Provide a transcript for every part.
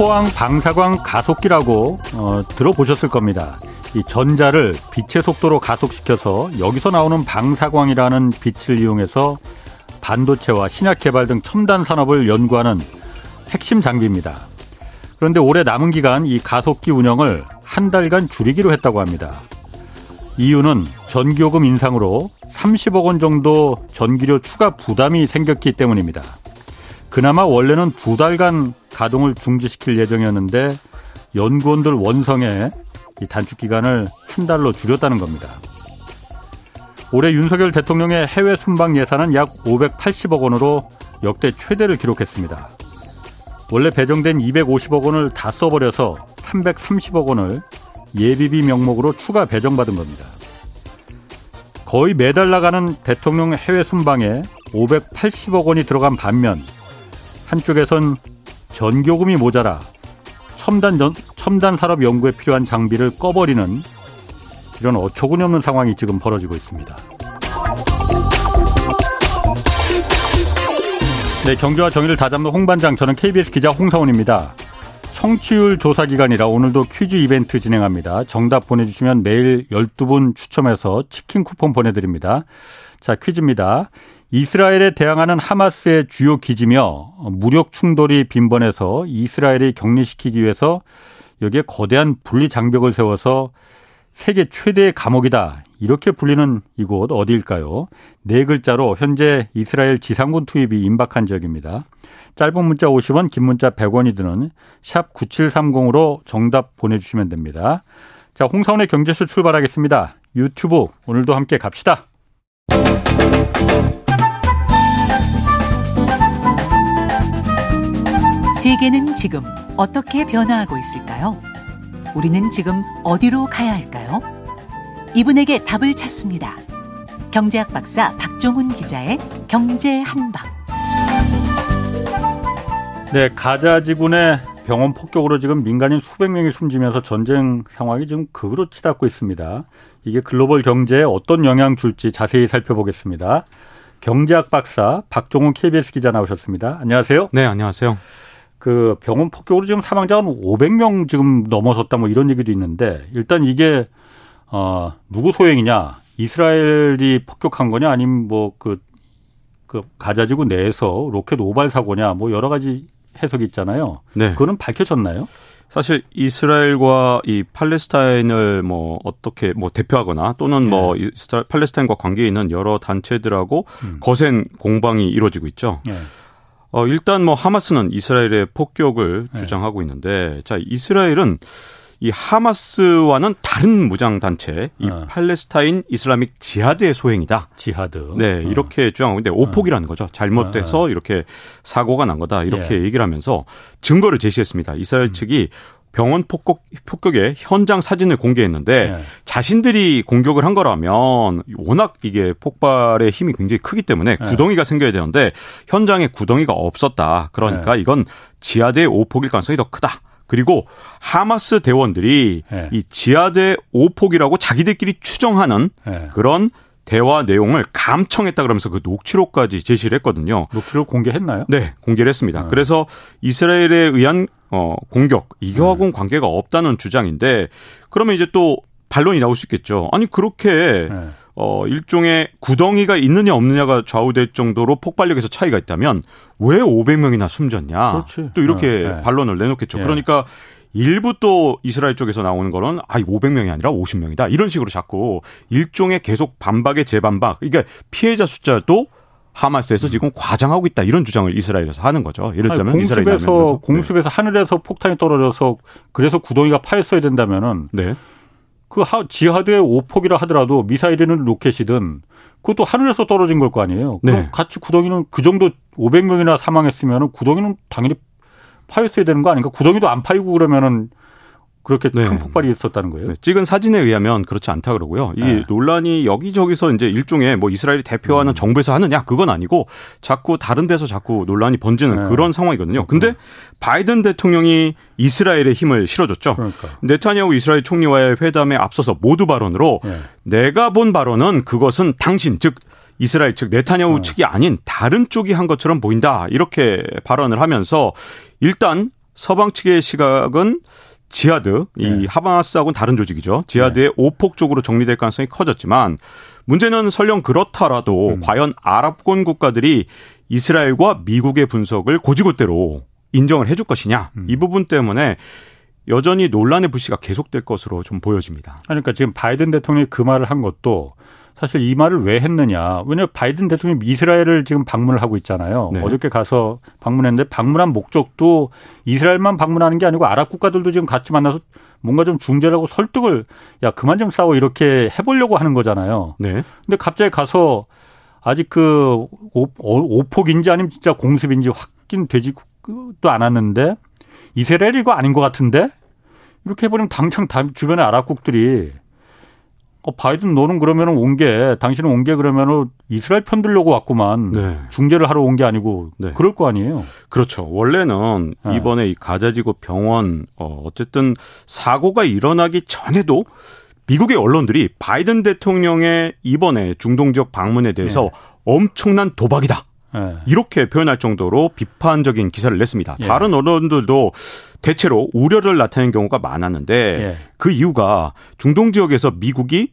포항 방사광 가속기라고 어, 들어보셨을 겁니다. 이 전자를 빛의 속도로 가속시켜서 여기서 나오는 방사광이라는 빛을 이용해서 반도체와 신약 개발 등 첨단 산업을 연구하는 핵심 장비입니다. 그런데 올해 남은 기간 이 가속기 운영을 한 달간 줄이기로 했다고 합니다. 이유는 전기요금 인상으로 30억 원 정도 전기료 추가 부담이 생겼기 때문입니다. 그나마 원래는 두 달간 가동을 중지시킬 예정이었는데 연구원들 원성에 이 단축 기간을 한 달로 줄였다는 겁니다. 올해 윤석열 대통령의 해외 순방 예산은 약 580억 원으로 역대 최대를 기록했습니다. 원래 배정된 250억 원을 다 써버려서 330억 원을 예비비 명목으로 추가 배정받은 겁니다. 거의 매달 나가는 대통령 해외 순방에 580억 원이 들어간 반면 한쪽에선 전교금이 모자라 첨단 전, 첨단 산업 연구에 필요한 장비를 꺼버리는 이런 어처구니 없는 상황이 지금 벌어지고 있습니다. 네, 경제와 정의를 다잡는 홍반장 저는 KBS 기자 홍사원입니다. 청취율 조사 기간이라 오늘도 퀴즈 이벤트 진행합니다. 정답 보내주시면 매일 12분 추첨해서 치킨 쿠폰 보내드립니다. 자, 퀴즈입니다. 이스라엘에 대항하는 하마스의 주요 기지며 무력 충돌이 빈번해서 이스라엘이 격리시키기 위해서 여기에 거대한 분리 장벽을 세워서 세계 최대의 감옥이다. 이렇게 불리는 이곳 어디일까요? 네 글자로 현재 이스라엘 지상군 투입이 임박한 지역입니다. 짧은 문자 50원, 긴 문자 100원이 드는 샵 9730으로 정답 보내주시면 됩니다. 자, 홍사원의 경제쇼 출발하겠습니다. 유튜브 오늘도 함께 갑시다. 세계는 지금 어떻게 변화하고 있을까요? 우리는 지금 어디로 가야 할까요? 이분에게 답을 찾습니다. 경제학 박사 박종훈 기자의 경제 한방. 네, 가자 지군의 병원 폭격으로 지금 민간인 수백 명이 숨지면서 전쟁 상황이 지금 극으로 치닫고 있습니다. 이게 글로벌 경제에 어떤 영향 줄지 자세히 살펴보겠습니다. 경제학 박사 박종훈 KBS 기자 나오셨습니다. 안녕하세요. 네, 안녕하세요. 그 병원 폭격으로 지금 사망자가 500명 지금 넘어섰다 뭐 이런 얘기도 있는데 일단 이게 어 누구 소행이냐 이스라엘이 폭격한 거냐 아니면 뭐그 그 가자지구 내에서 로켓 오발 사고냐 뭐 여러 가지 해석이 있잖아요. 네. 그거는 밝혀졌나요? 사실 이스라엘과 이 팔레스타인을 뭐 어떻게 뭐 대표하거나 또는 뭐 네. 뭐 이스라 팔레스타인과 관계 있는 여러 단체들하고 음. 거센 공방이 이루어지고 있죠. 네. 어, 일단 뭐 하마스는 이스라엘의 폭격을 네. 주장하고 있는데 자, 이스라엘은 이 하마스와는 다른 무장 단체 이 어. 팔레스타인 이슬라믹 지하드의 소행이다. 지하드. 네, 어. 이렇게 주장하고 있는데 오폭이라는 거죠. 잘못돼서 어. 이렇게 사고가 난 거다. 이렇게 예. 얘기를 하면서 증거를 제시했습니다. 이스라엘 음. 측이 병원 폭격, 폭격의 현장 사진을 공개했는데 네. 자신들이 공격을 한 거라면 워낙 이게 폭발의 힘이 굉장히 크기 때문에 네. 구덩이가 생겨야 되는데 현장에 구덩이가 없었다. 그러니까 네. 이건 지하대 오폭일 가능성이 더 크다. 그리고 하마스 대원들이 네. 이 지하대 오폭이라고 자기들끼리 추정하는 네. 그런 대화 내용을 감청했다 그러면서 그 녹취록까지 제시를 했거든요. 녹취록 공개했나요? 네, 공개를 했습니다. 네. 그래서 이스라엘에 의한 어 공격 이거하고는 네. 관계가 없다는 주장인데 그러면 이제 또 반론이 나올 수 있겠죠. 아니 그렇게 네. 어 일종의 구덩이가 있느냐 없느냐가 좌우될 정도로 폭발력에서 차이가 있다면 왜 500명이나 숨졌냐? 그렇지. 또 이렇게 네. 네. 반론을 내놓겠죠. 예. 그러니까 일부 또 이스라엘 쪽에서 나오는 거는 아 500명이 아니라 50명이다 이런 식으로 자꾸 일종의 계속 반박의 재반박. 그러니까 피해자 숫자도 하마스에서 지금 과장하고 있다 이런 주장을 이스라엘에서 하는 거죠. 예를 들면 공습에서 공습에서 네. 하늘에서 폭탄이 떨어져서 그래서 구덩이가 파였어야 된다면은 네. 그 지하드의 오폭이라 하더라도 미사일이든 로켓이든 그것도 하늘에서 떨어진 걸 거 아니에요. 네. 같이 구덩이는 그 정도 500명이나 사망했으면 구덩이는 당연히 파였어야 되는 거 아닌가? 구덩이도 안 파이고 그러면은 그렇게 네. 큰 폭발이 있었다는 거예요. 네. 찍은 사진에 의하면 그렇지 않다 그러고요. 이 네. 논란이 여기저기서 이제 일종의 뭐 이스라엘이 대표하는 음. 정부에서 하느냐 그건 아니고 자꾸 다른 데서 자꾸 논란이 번지는 네. 그런 상황이거든요. 근데 바이든 대통령이 이스라엘에 힘을 실어줬죠. 그러니까. 네타냐후 이스라엘 총리와의 회담에 앞서서 모두 발언으로 네. 내가 본 발언은 그것은 당신 즉 이스라엘 측 네타냐후 어. 측이 아닌 다른 쪽이 한 것처럼 보인다 이렇게 발언을 하면서 일단 서방 측의 시각은 지하드, 이 네. 하마스하고는 다른 조직이죠. 지하드의 네. 오폭 쪽으로 정리될 가능성이 커졌지만 문제는 설령 그렇더라도 음. 과연 아랍권 국가들이 이스라엘과 미국의 분석을 고지고대로 인정을 해줄 것이냐 음. 이 부분 때문에 여전히 논란의 불씨가 계속될 것으로 좀 보여집니다. 그러니까 지금 바이든 대통령이 그 말을 한 것도 사실 이 말을 왜 했느냐. 왜냐하면 바이든 대통령이 이스라엘을 지금 방문을 하고 있잖아요. 네. 어저께 가서 방문했는데 방문한 목적도 이스라엘만 방문하는 게 아니고 아랍 국가들도 지금 같이 만나서 뭔가 좀 중재라고 설득을 야 그만 좀 싸워 이렇게 해보려고 하는 거잖아요. 네. 근데 갑자기 가서 아직 그 오, 오폭인지 아니면 진짜 공습인지 확인되지도 않았는데 이스라엘 이 거 아닌 것 같은데 이렇게 해버리면 당장 주변의 아랍국들이 어, 바이든 너는 그러면은 온 게, 당신은 온 게 그러면은 이스라엘 편 들려고 왔구만. 네. 중재를 하러 온 게 아니고, 네. 그럴 거 아니에요. 그렇죠. 원래는 네. 이번에 이 가자지구 병원, 어, 어쨌든 사고가 일어나기 전에도 미국의 언론들이 바이든 대통령의 이번에 중동 지역 방문에 대해서 네. 엄청난 도박이다. 네. 이렇게 표현할 정도로 비판적인 기사를 냈습니다. 예. 다른 언론들도 대체로 우려를 나타낸 경우가 많았는데 예. 그 이유가 중동 지역에서 미국이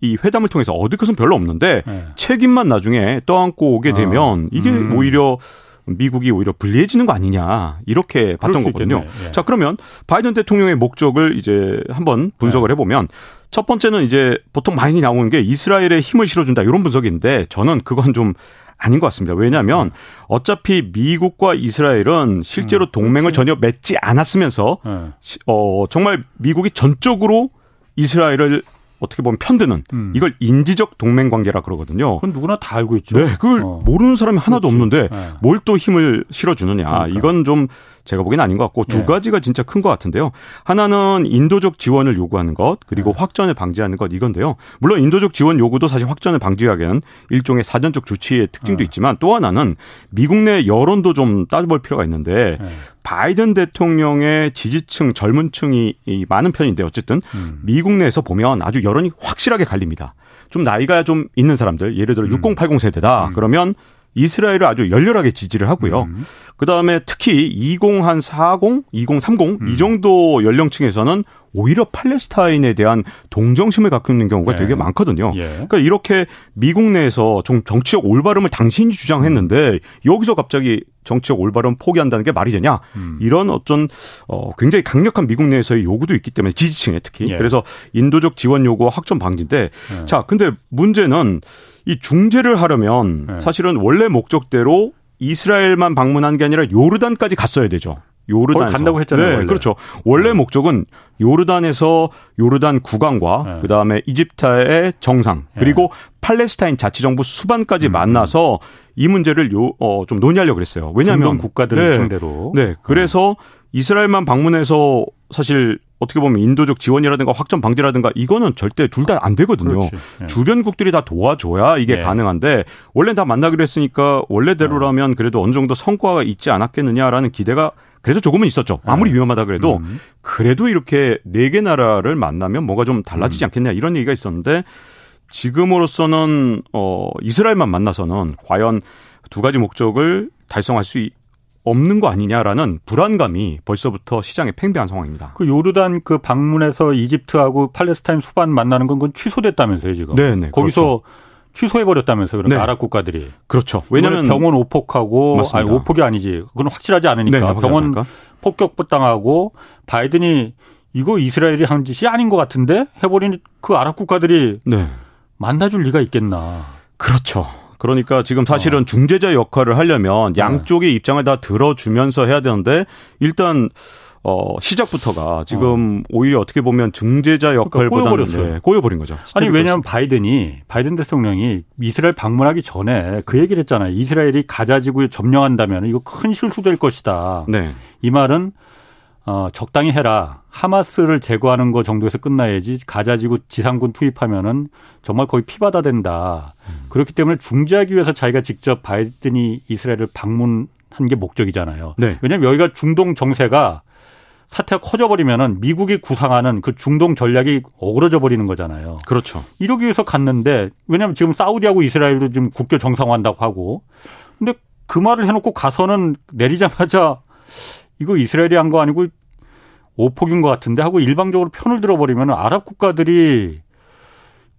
이 회담을 통해서 얻을 것은 별로 없는데 예. 책임만 나중에 떠안고 오게 되면 어. 이게 음. 오히려 미국이 오히려 불리해지는 거 아니냐 이렇게 봤던 거거든요. 예. 자 그러면 바이든 대통령의 목적을 이제 한번 분석을 예. 해보면 첫 번째는 이제 보통 많이 나오는 게 이스라엘에 힘을 실어준다 이런 분석인데 저는 그건 좀 아닌 것 같습니다. 왜냐하면 어차피 미국과 이스라엘은 실제로 음, 동맹을 전혀 맺지 않았으면서 네. 어 정말 미국이 전적으로 이스라엘을 어떻게 보면 편드는 음. 이걸 인지적 동맹 관계라 그러거든요. 그건 누구나 다 알고 있죠. 네, 그걸 어. 모르는 사람이 하나도 그렇지. 없는데 네. 뭘또 힘을 실어주느냐. 그러니까. 이건 좀 제가 보기엔 아닌 것 같고 두 네. 가지가 진짜 큰 것 같은데요. 하나는 인도적 지원을 요구하는 것 그리고 네. 확전을 방지하는 것 이건데요. 물론 인도적 지원 요구도 사실 확전을 방지하기에는 일종의 사전적 조치의 특징도 네. 있지만 또 하나는 미국 내 여론도 좀 따져볼 필요가 있는데 네. 바이든 대통령의 지지층 젊은 층이 많은 편인데 어쨌든 음. 미국 내에서 보면 아주 여론이 확실하게 갈립니다. 좀 나이가 좀 있는 사람들 예를 들어 음. 6080 세대다. 음. 그러면 이스라엘을 아주 열렬하게 지지를 하고요. 음. 그 다음에 특히 2040, 2030, 음. 이 정도 연령층에서는 오히려 팔레스타인에 대한 동정심을 갖고 있는 경우가 네. 되게 많거든요. 예. 그러니까 이렇게 미국 내에서 좀 정치적 올바름을 당신이 주장했는데 여기서 갑자기 정치적 올바름 포기한다는 게 말이 되냐? 음. 이런 어떤 어 굉장히 강력한 미국 내에서의 요구도 있기 때문에 지지층에 특히 예. 그래서 인도적 지원 요구와 확전 방지인데 예. 자 근데 문제는 이 중재를 하려면 예. 사실은 원래 목적대로 이스라엘만 방문한 게 아니라 요르단까지 갔어야 되죠. 요르단 간다고 했잖아요. 네, 원래. 그렇죠. 원래 네. 목적은 요르단에서 요르단 국왕과 네. 그다음에 이집트의 정상 네. 그리고 팔레스타인 자치정부 수반까지 음. 만나서 이 문제를 요, 어, 좀 논의하려고 그랬어요. 왜냐하면 국가들 네, 상대로. 네. 그래서 이스라엘만 방문해서 사실 어떻게 보면 인도적 지원이라든가 확전 방지라든가 이거는 절대 둘 다 안 되거든요. 네. 주변국들이 다 도와줘야 이게 네. 가능한데 원래 다 만나기로 했으니까 원래대로라면 그래도 어느 정도 성과가 있지 않았겠느냐라는 기대가 그래도 조금은 있었죠. 아무리 네. 위험하다 그래도 음. 그래도 이렇게 네 개 나라를 만나면 뭐가 좀 달라지지 음. 않겠냐 이런 얘기가 있었는데 지금으로서는 어 이스라엘만 만나서는 과연 두 가지 목적을 달성할 수 없는 거 아니냐라는 불안감이 벌써부터 시장에 팽배한 상황입니다. 그 요르단 그 방문해서 이집트하고 팔레스타인 수반 만나는 건 그건 취소됐다면서요 지금? 네, 네. 거기서 그렇죠. 취소해 버렸다면서요. 그러니까 네. 아랍 국가들이. 그렇죠. 왜냐하면 병원 오폭하고 맞습니다. 아니 오폭이 아니지. 그건 확실하지 않으니까 네, 네 병원 폭격 당하고 바이든이 이거 이스라엘이 한 짓이 아닌 것 같은데 해버린 그 아랍 국가들이 네. 만나줄 리가 있겠나. 그렇죠. 그러니까 지금 사실은 어. 중재자 역할을 하려면 네. 양쪽의 네. 입장을 다 들어주면서 해야 되는데 일단 어, 시작부터가 지금 어. 오히려 어떻게 보면 중재자 그러니까 역할보다는 그러니까 네, 꼬여버린 거죠. 아니 왜냐하면 바이든이 바이든 대통령이 이스라엘 방문하기 전에 그 얘기를 했잖아요. 이스라엘이 가자 지구 점령한다면 이거 큰 실수될 것이다. 네. 이 말은 어, 적당히 해라. 하마스를 제거하는 거 정도에서 끝나야지 가자지구 지상군 투입하면은 정말 거의 피바다 된다. 음. 그렇기 때문에 중재하기 위해서 자기가 직접 바이든이 이스라엘을 방문한 게 목적이잖아요. 네. 왜냐하면 여기가 중동 정세가 사태가 커져버리면은 미국이 구상하는 그 중동 전략이 어그러져 버리는 거잖아요. 그렇죠. 이러기 위해서 갔는데 왜냐하면 지금 사우디하고 이스라엘도 지금 국교 정상화한다고 하고 근데 그 말을 해놓고 가서는 내리자마자 이거 이스라엘이 한 거 아니고 오폭인 것 같은데 하고 일방적으로 편을 들어버리면 아랍 국가들이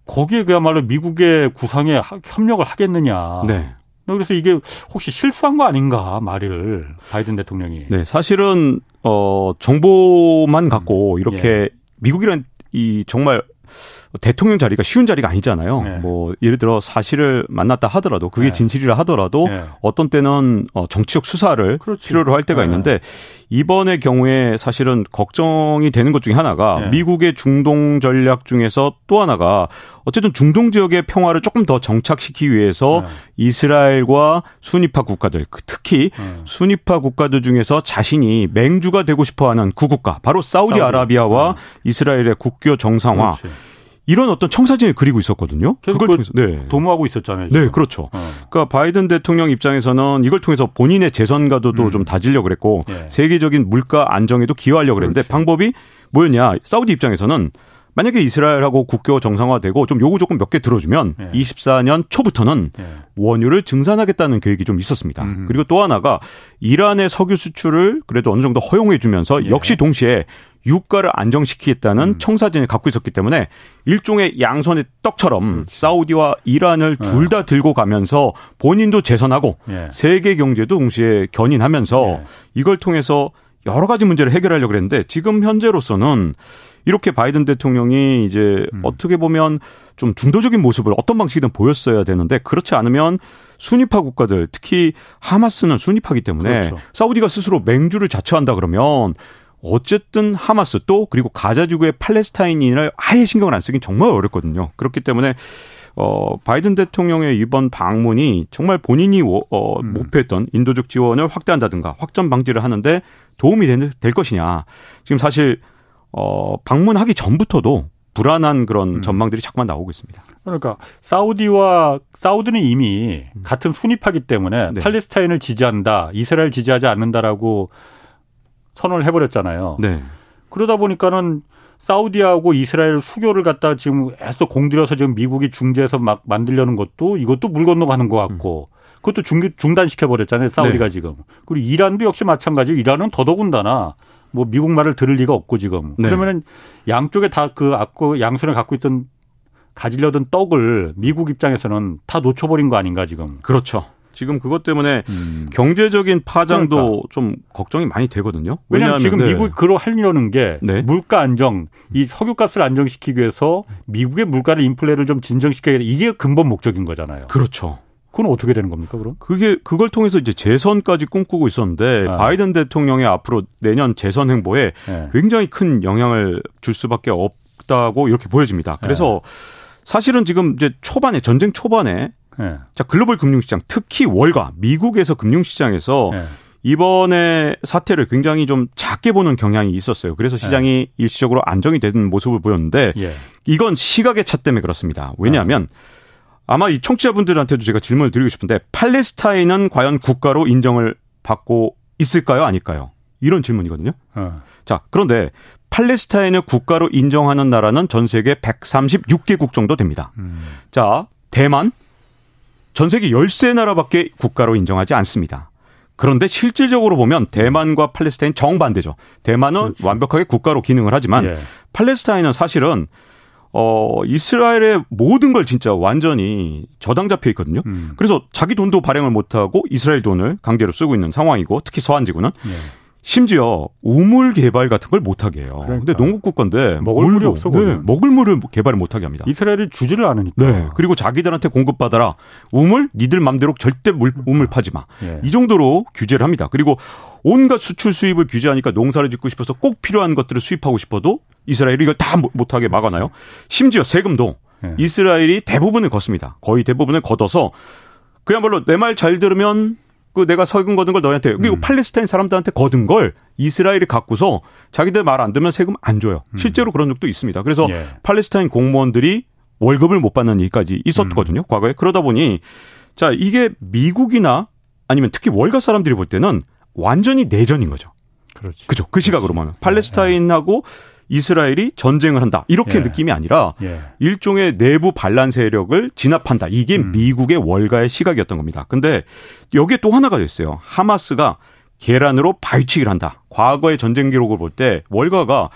거기에 그야말로 미국의 구상에 협력을 하겠느냐. 네. 그래서 이게 혹시 실수한 거 아닌가 말을 바이든 대통령이. 네, 사실은 어 정보만 갖고 이렇게 예. 미국이란 이 정말 대통령 자리가 쉬운 자리가 아니잖아요. 네. 뭐 예를 들어 사실을 만났다 하더라도 그게 네. 진실이라 하더라도 네. 어떤 때는 어, 정치적 수사를 그렇지. 필요로 할 때가 네. 있는데 이번의 경우에 사실은 걱정이 되는 것 중에 하나가 네. 미국의 중동 전략 중에서 또 하나가 어쨌든 중동 지역의 평화를 조금 더 정착시키기 위해서 네. 이스라엘과 순위파 국가들 특히 순위파 국가들 중에서 자신이 맹주가 되고 싶어하는 구국가 바로 사우디아라비아와 이스라엘의 국교 정상화 그렇지. 이런 어떤 청사진을 그리고 있었거든요. 그걸 통해서 네. 도모하고 있었잖아요. 지금. 네, 그렇죠. 어. 그러니까 바이든 대통령 입장에서는 이걸 통해서 본인의 재선 가도도 음. 좀 다지려고 그랬고 예. 세계적인 물가 안정에도 기여하려고 그랬는데 그렇지. 방법이 뭐였냐? 사우디 입장에서는 만약에 이스라엘하고 국교 정상화되고 좀 요구 조건 몇개 들어주면 예. 24년 초부터는 예. 원유를 증산하겠다는 계획이 좀 있었습니다. 음흠. 그리고 또 하나가 이란의 석유 수출을 그래도 어느 정도 허용해 주면서 예. 역시 동시에 유가를 안정시키겠다는 음. 청사진을 갖고 있었기 때문에 일종의 양손의 떡처럼 그렇지. 사우디와 이란을 네. 둘다 들고 가면서 본인도 재선하고 예. 세계 경제도 동시에 견인하면서 예. 이걸 통해서 여러 가지 문제를 해결하려고 그랬는데 지금 현재로서는 이렇게 바이든 대통령이 이제 음. 어떻게 보면 좀 중도적인 모습을 어떤 방식이든 보였어야 되는데 그렇지 않으면 순위파 국가들 특히 하마스는 순위파기 때문에 그렇죠. 사우디가 스스로 맹주를 자처한다 그러면 어쨌든 하마스 또 그리고 가자 지구의 팔레스타인인을 아예 신경을 안 쓰긴 정말 어렵거든요. 그렇기 때문에 어 바이든 대통령의 이번 방문이 정말 본인이 어 음. 목표했던 인도적 지원을 확대한다든가 확전 방지를 하는데 도움이 될, 될 것이냐. 지금 사실 어 방문하기 전부터도 불안한 그런 음. 전망들이 자꾸만 나오고 있습니다. 그러니까 사우디와 사우디는 이미 음. 같은 순위파기 때문에 네. 팔레스타인을 지지한다, 이스라엘 지지하지 않는다라고 선언을 해버렸잖아요. 네. 그러다 보니까는 사우디하고 이스라엘 수교를 갖다 지금 애써 공들여서 지금 미국이 중재해서 막 만들려는 것도 이것도 물 건너가는 것 같고 음. 그것도 중, 중단시켜 버렸잖아요. 사우디가 네. 지금. 그리고 이란도 역시 마찬가지. 이란은 더더군다나 뭐 미국 말을 들을 리가 없고 지금. 네. 그러면은 양쪽에 다 그 아까 양손에 갖고 있던 가지려던 떡을 미국 입장에서는 다 놓쳐버린 거 아닌가 지금. 그렇죠. 지금 그것 때문에 음. 경제적인 파장도 그러니까. 좀 걱정이 많이 되거든요. 왜냐하면, 왜냐하면 지금 네. 미국이 그러 하려는 게 네. 물가 안정, 이 석유값을 안정시키기 위해서 미국의 물가를 인플레를 좀 진정시켜야 이게 근본 목적인 거잖아요. 그렇죠. 그건 어떻게 되는 겁니까, 그럼? 그게 그걸 통해서 이제 재선까지 꿈꾸고 있었는데 아. 바이든 대통령의 앞으로 내년 재선 행보에 네. 굉장히 큰 영향을 줄 수밖에 없다고 이렇게 보여집니다. 그래서 네. 사실은 지금 이제 초반에 전쟁 초반에 네. 자 글로벌 금융시장 특히 월가 미국에서 금융시장에서 네. 이번에 사태를 굉장히 좀 작게 보는 경향이 있었어요. 그래서 시장이 네. 일시적으로 안정이 되는 모습을 보였는데 예. 이건 시각의 차 때문에 그렇습니다. 왜냐하면 아마 이 청취자분들한테도 제가 질문을 드리고 싶은데 팔레스타인은 과연 국가로 인정을 받고 있을까요? 아닐까요? 이런 질문이거든요. 어. 자, 그런데 팔레스타인을 국가로 인정하는 나라는 전 세계 136개국 정도 됩니다. 음. 자, 대만, 전 세계 13나라밖에 국가로 인정하지 않습니다. 그런데 실질적으로 보면 대만과 팔레스타인 정반대죠. 대만은 그렇죠. 완벽하게 국가로 기능을 하지만 예. 팔레스타인은 사실은 어 이스라엘의 모든 걸 진짜 완전히 저당 잡혀 있거든요. 음. 그래서 자기 돈도 발행을 못 하고 이스라엘 돈을 강제로 쓰고 있는 상황이고 특히 서한 지구는 예. 심지어 우물 개발 같은 걸 못하게 해요. 그러니까. 근데 농국국 건데 먹을 물이 없어. 네, 먹을 물을 개발을 못하게 합니다. 이스라엘이 주지를 않으니까. 네. 그리고 자기들한테 공급받아라. 우물 니들 맘대로 절대 물, 우물 파지 마. 예. 이 정도로 규제를 합니다. 그리고 온갖 수출 수입을 규제하니까 농사를 짓고 싶어서 꼭 필요한 것들을 수입하고 싶어도 이스라엘이 이걸 다 못하게 막아놔요. 심지어 세금도 예. 이스라엘이 대부분을 걷습니다. 거의 대부분을 걷어서 그야말로 내 말 잘 들으면 그 내가 세금 거둔 걸 너한테 그리고 음. 팔레스타인 사람들한테 거둔 걸 이스라엘이 갖고서 자기들 말안 듣면 세금 안 줘요. 음. 실제로 그런 적도 있습니다. 그래서 예. 팔레스타인 공무원들이 월급을 못 받는 일까지 있었거든요. 음. 과거에 그러다 보니 자 이게 미국이나 아니면 특히 월가 사람들이 볼 때는 완전히 내전인 거죠. 그렇지. 그죠. 그 시각으로 보면 팔레스타인하고 예. 이스라엘이 전쟁을 한다. 이렇게 예. 느낌이 아니라 예. 일종의 내부 반란 세력을 진압한다. 이게 음. 미국의 월가의 시각이었던 겁니다. 근데 여기에 또 하나가 됐어요. 하마스가 계란으로 바위치기를 한다. 과거의 전쟁 기록을 볼 때 월가가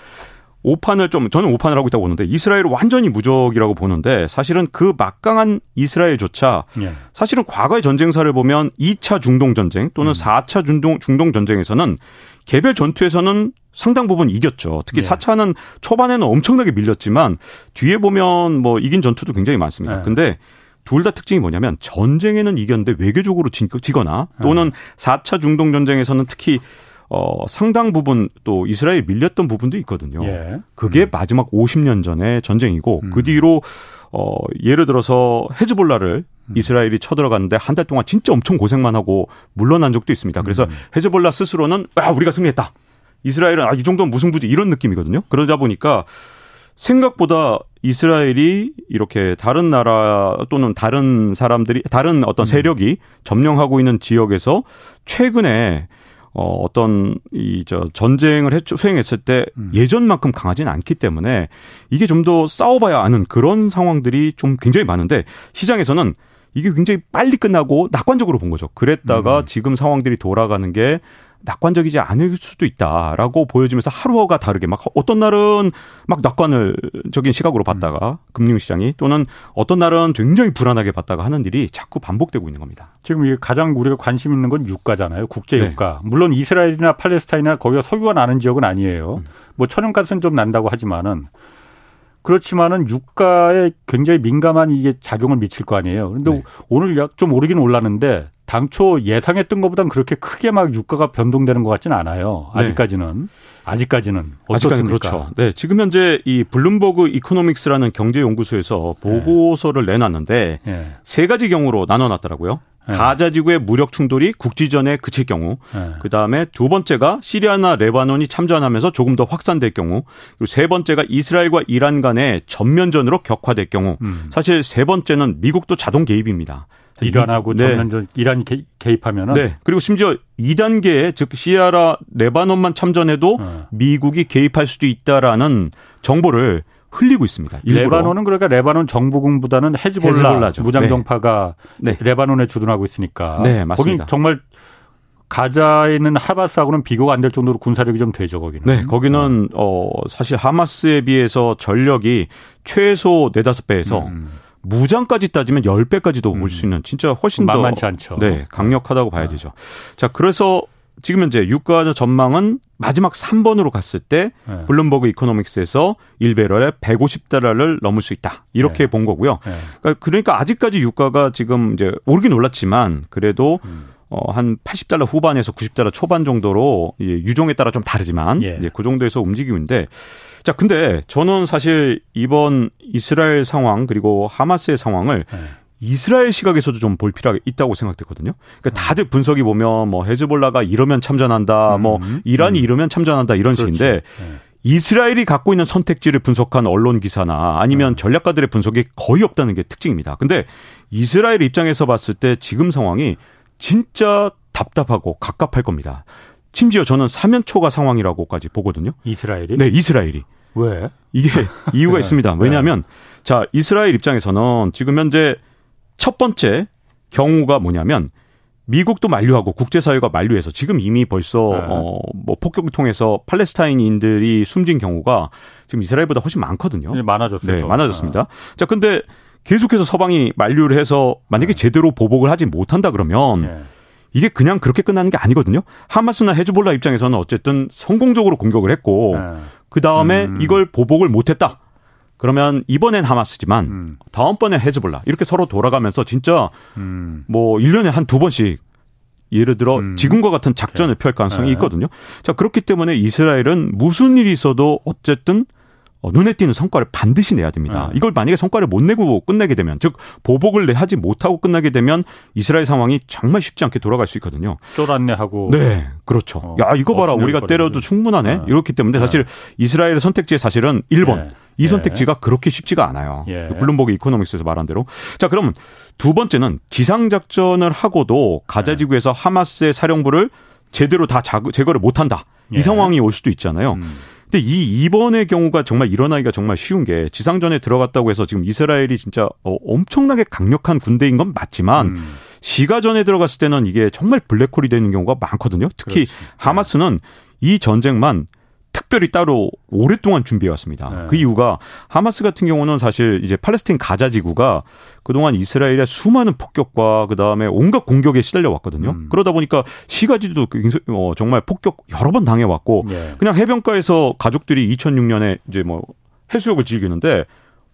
오판을 좀 저는 오판을 하고 있다고 보는데 이스라엘을 완전히 무적이라고 보는데 사실은 그 막강한 이스라엘조차 예. 사실은 과거의 전쟁사를 보면 2차 중동 전쟁 또는 음. 4차 중동 중동 전쟁에서는 개별 전투에서는 상당 부분 이겼죠. 특히 예. 4차는 초반에는 엄청나게 밀렸지만 뒤에 보면 뭐 이긴 전투도 굉장히 많습니다. 예. 근데 둘다 특징이 뭐냐면 전쟁에는 이겼는데 외교적으로 지거나 또는 4차 중동 전쟁에서는 특히 어, 상당 부분 또 이스라엘이 밀렸던 부분도 있거든요. 예. 그게 음. 마지막 50년 전의 전쟁이고 음. 그 뒤로 어, 예를 들어서 헤즈볼라를 음. 이스라엘이 쳐들어갔는데 한 달 동안 진짜 엄청 고생만 하고 물러난 적도 있습니다. 그래서 음. 헤즈볼라 스스로는 아, 우리가 승리했다. 이스라엘은 아, 이 정도면 무승부지 이런 느낌이거든요. 그러다 보니까 생각보다 이스라엘이 이렇게 다른 나라 또는 다른 사람들이 다른 어떤 음. 세력이 점령하고 있는 지역에서 최근에 어, 어떤 이 저 전쟁을 해, 수행했을 때 음. 예전만큼 강하지는 않기 때문에 이게 좀 더 싸워봐야 하는 그런 상황들이 좀 굉장히 많은데 시장에서는 이게 굉장히 빨리 끝나고 낙관적으로 본 거죠. 그랬다가 음. 지금 상황들이 돌아가는 게 낙관적이지 않을 수도 있다라고 보여지면서 하루가 다르게 막 어떤 날은 막 낙관을적인 시각으로 봤다가 음. 금융시장이 또는 어떤 날은 굉장히 불안하게 봤다가 하는 일이 자꾸 반복되고 있는 겁니다. 지금 이게 가장 우리가 관심 있는 건 유가잖아요. 국제 네. 유가. 네. 물론 이스라엘이나 팔레스타인이나 거기가 석유가 나는 지역은 아니에요. 음. 뭐 천연가스는 좀 난다고 하지만은 그렇지만은 유가에 굉장히 민감한 이게 작용을 미칠 거 아니에요. 그런데 네. 오늘 약 좀 오르긴 올랐는데 당초 예상했던 것보단 그렇게 크게 막 유가가 변동되는 것 같지는 않아요. 네. 아직까지는. 네. 아직까지는. 아직까지는 그렇죠. 네. 지금 현재 이 블룸버그 이코노믹스라는 경제연구소에서 보고서를 네. 내놨는데 네. 세 가지 경우로 나눠놨더라고요. 네. 가자 지구의 무력 충돌이 국지전에 그칠 경우, 네. 그 다음에 두 번째가 시리아나 레바논이 참전하면서 조금 더 확산될 경우, 그리고 세 번째가 이스라엘과 이란 간의 전면전으로 격화될 경우, 음. 사실 세 번째는 미국도 자동 개입입니다. 이란하고 네. 전면전 이란이 개입하면은 네. 그리고 심지어 2단계에 즉 시아라 레바논만 참전해도 어. 미국이 개입할 수도 있다라는 정보를 흘리고 있습니다. 일부러. 레바논은 그러니까 레바논 정부군보다는 헤즈볼라. 무장정파가 네. 네. 레바논에 주둔하고 있으니까 네, 맞습니다. 거기 정말 가자에 있는 하마스하고는 비교가 안 될 정도로 군사력이 좀 되죠, 거기는. 네, 거기는 어 사실 하마스에 비해서 전력이 최소 네다섯 배에서 음. 무장까지 따지면 10배까지도 음. 올수 있는 진짜 훨씬 더 만만치 않죠. 네, 강력하다고 봐야 네. 되죠. 자, 그래서 지금 현재 유가 전망은 마지막 3번으로 갔을 때 네. 블룸버그 이코노믹스에서 1배럴에 150달러를 넘을 수 있다. 이렇게 네. 본 거고요. 네. 그러니까, 그러니까 아직까지 유가가 지금 이제 오르긴 올랐지만 그래도 음. 어, 한 80달러 후반에서 90달러 초반 정도로 예, 유종에 따라 좀 다르지만 예. 예, 그 정도에서 움직이고 있는데 자, 근데 저는 사실 이번 이스라엘 상황 그리고 하마스의 상황을 네. 이스라엘 시각에서도 좀 볼 필요가 있다고 생각됐거든요. 그러니까 음. 다들 분석이 보면 뭐 헤즈볼라가 이러면 참전한다, 뭐 음. 뭐 이란이 음. 이러면 참전한다 이런 그렇지. 식인데 네. 이스라엘이 갖고 있는 선택지를 분석한 언론 기사나 아니면 네. 전략가들의 분석이 거의 없다는 게 특징입니다. 근데 이스라엘 입장에서 봤을 때 지금 상황이 진짜 답답하고 갑갑할 겁니다. 심지어 저는 사면초가 상황이라고까지 보거든요. 이스라엘이? 네, 이스라엘이. 왜? 이게 이유가 네. 있습니다. 왜냐하면 자 이스라엘 입장에서는 지금 현재 첫 번째 경우가 뭐냐면 미국도 만류하고 국제사회가 만류해서 지금 이미 벌써 네. 어뭐 폭격을 통해서 팔레스타인인들이 숨진 경우가 지금 이스라엘보다 훨씬 많거든요. 네, 많아졌어요. 네, 많아졌습니다. 네. 자, 근데 계속해서 서방이 만류를 해서 만약에 네. 제대로 보복을 하지 못한다 그러면 네. 이게 그냥 그렇게 끝나는 게 아니거든요. 하마스나 헤즈볼라 입장에서는 어쨌든 성공적으로 공격을 했고 네. 그 다음에 음. 이걸 보복을 못했다. 그러면 이번엔 하마스지만 음. 다음번엔 헤즈볼라 이렇게 서로 돌아가면서 진짜 음. 뭐 1년에 한 두 번씩 예를 들어 음. 지금과 같은 작전을 펼 가능성이 네. 있거든요. 자, 그렇기 때문에 이스라엘은 무슨 일이 있어도 어쨌든 어, 눈에 띄는 성과를 반드시 내야 됩니다. 네. 이걸 만약에 성과를 못 내고 끝내게 되면, 즉 보복을 하지 못하고 끝나게 되면 이스라엘 상황이 정말 쉽지 않게 돌아갈 수 있거든요. 쫄았네하고. 네, 그렇죠. 어, 야 이거 봐라, 우리가 때려도 충분하네. 네. 이렇기 때문에 네. 사실 이스라엘의 선택지의 사실은 1번. 이 예. 선택지가 그렇게 쉽지가 않아요. 예. 블룸버그 이코노믹스에서 말한 대로. 자, 그럼 두 번째는 지상 작전을 하고도 가자 지구에서 하마스의 사령부를 제대로 다 제거를 못한다. 이 예. 상황이 올 수도 있잖아요. 음. 근데 이 이번의 경우가 정말 일어나기가 정말 쉬운 게 지상전에 들어갔다고 해서 지금 이스라엘이 진짜 어, 엄청나게 강력한 군대인 건 맞지만 음. 시가전에 들어갔을 때는 이게 정말 블랙홀이 되는 경우가 많거든요. 특히 그렇지. 하마스는 이 전쟁만 특별히 따로 오랫동안 준비해 왔습니다. 네. 그 이유가 하마스 같은 경우는 사실 이제 팔레스타인 가자 지구가 그동안 이스라엘의 수많은 폭격과 그다음에 온갖 공격에 시달려 왔거든요. 음. 그러다 보니까 시가지도 어, 정말 폭격 여러 번 당해 왔고 네. 그냥 해변가에서 가족들이 2006년에 이제 뭐 해수욕을 즐기는데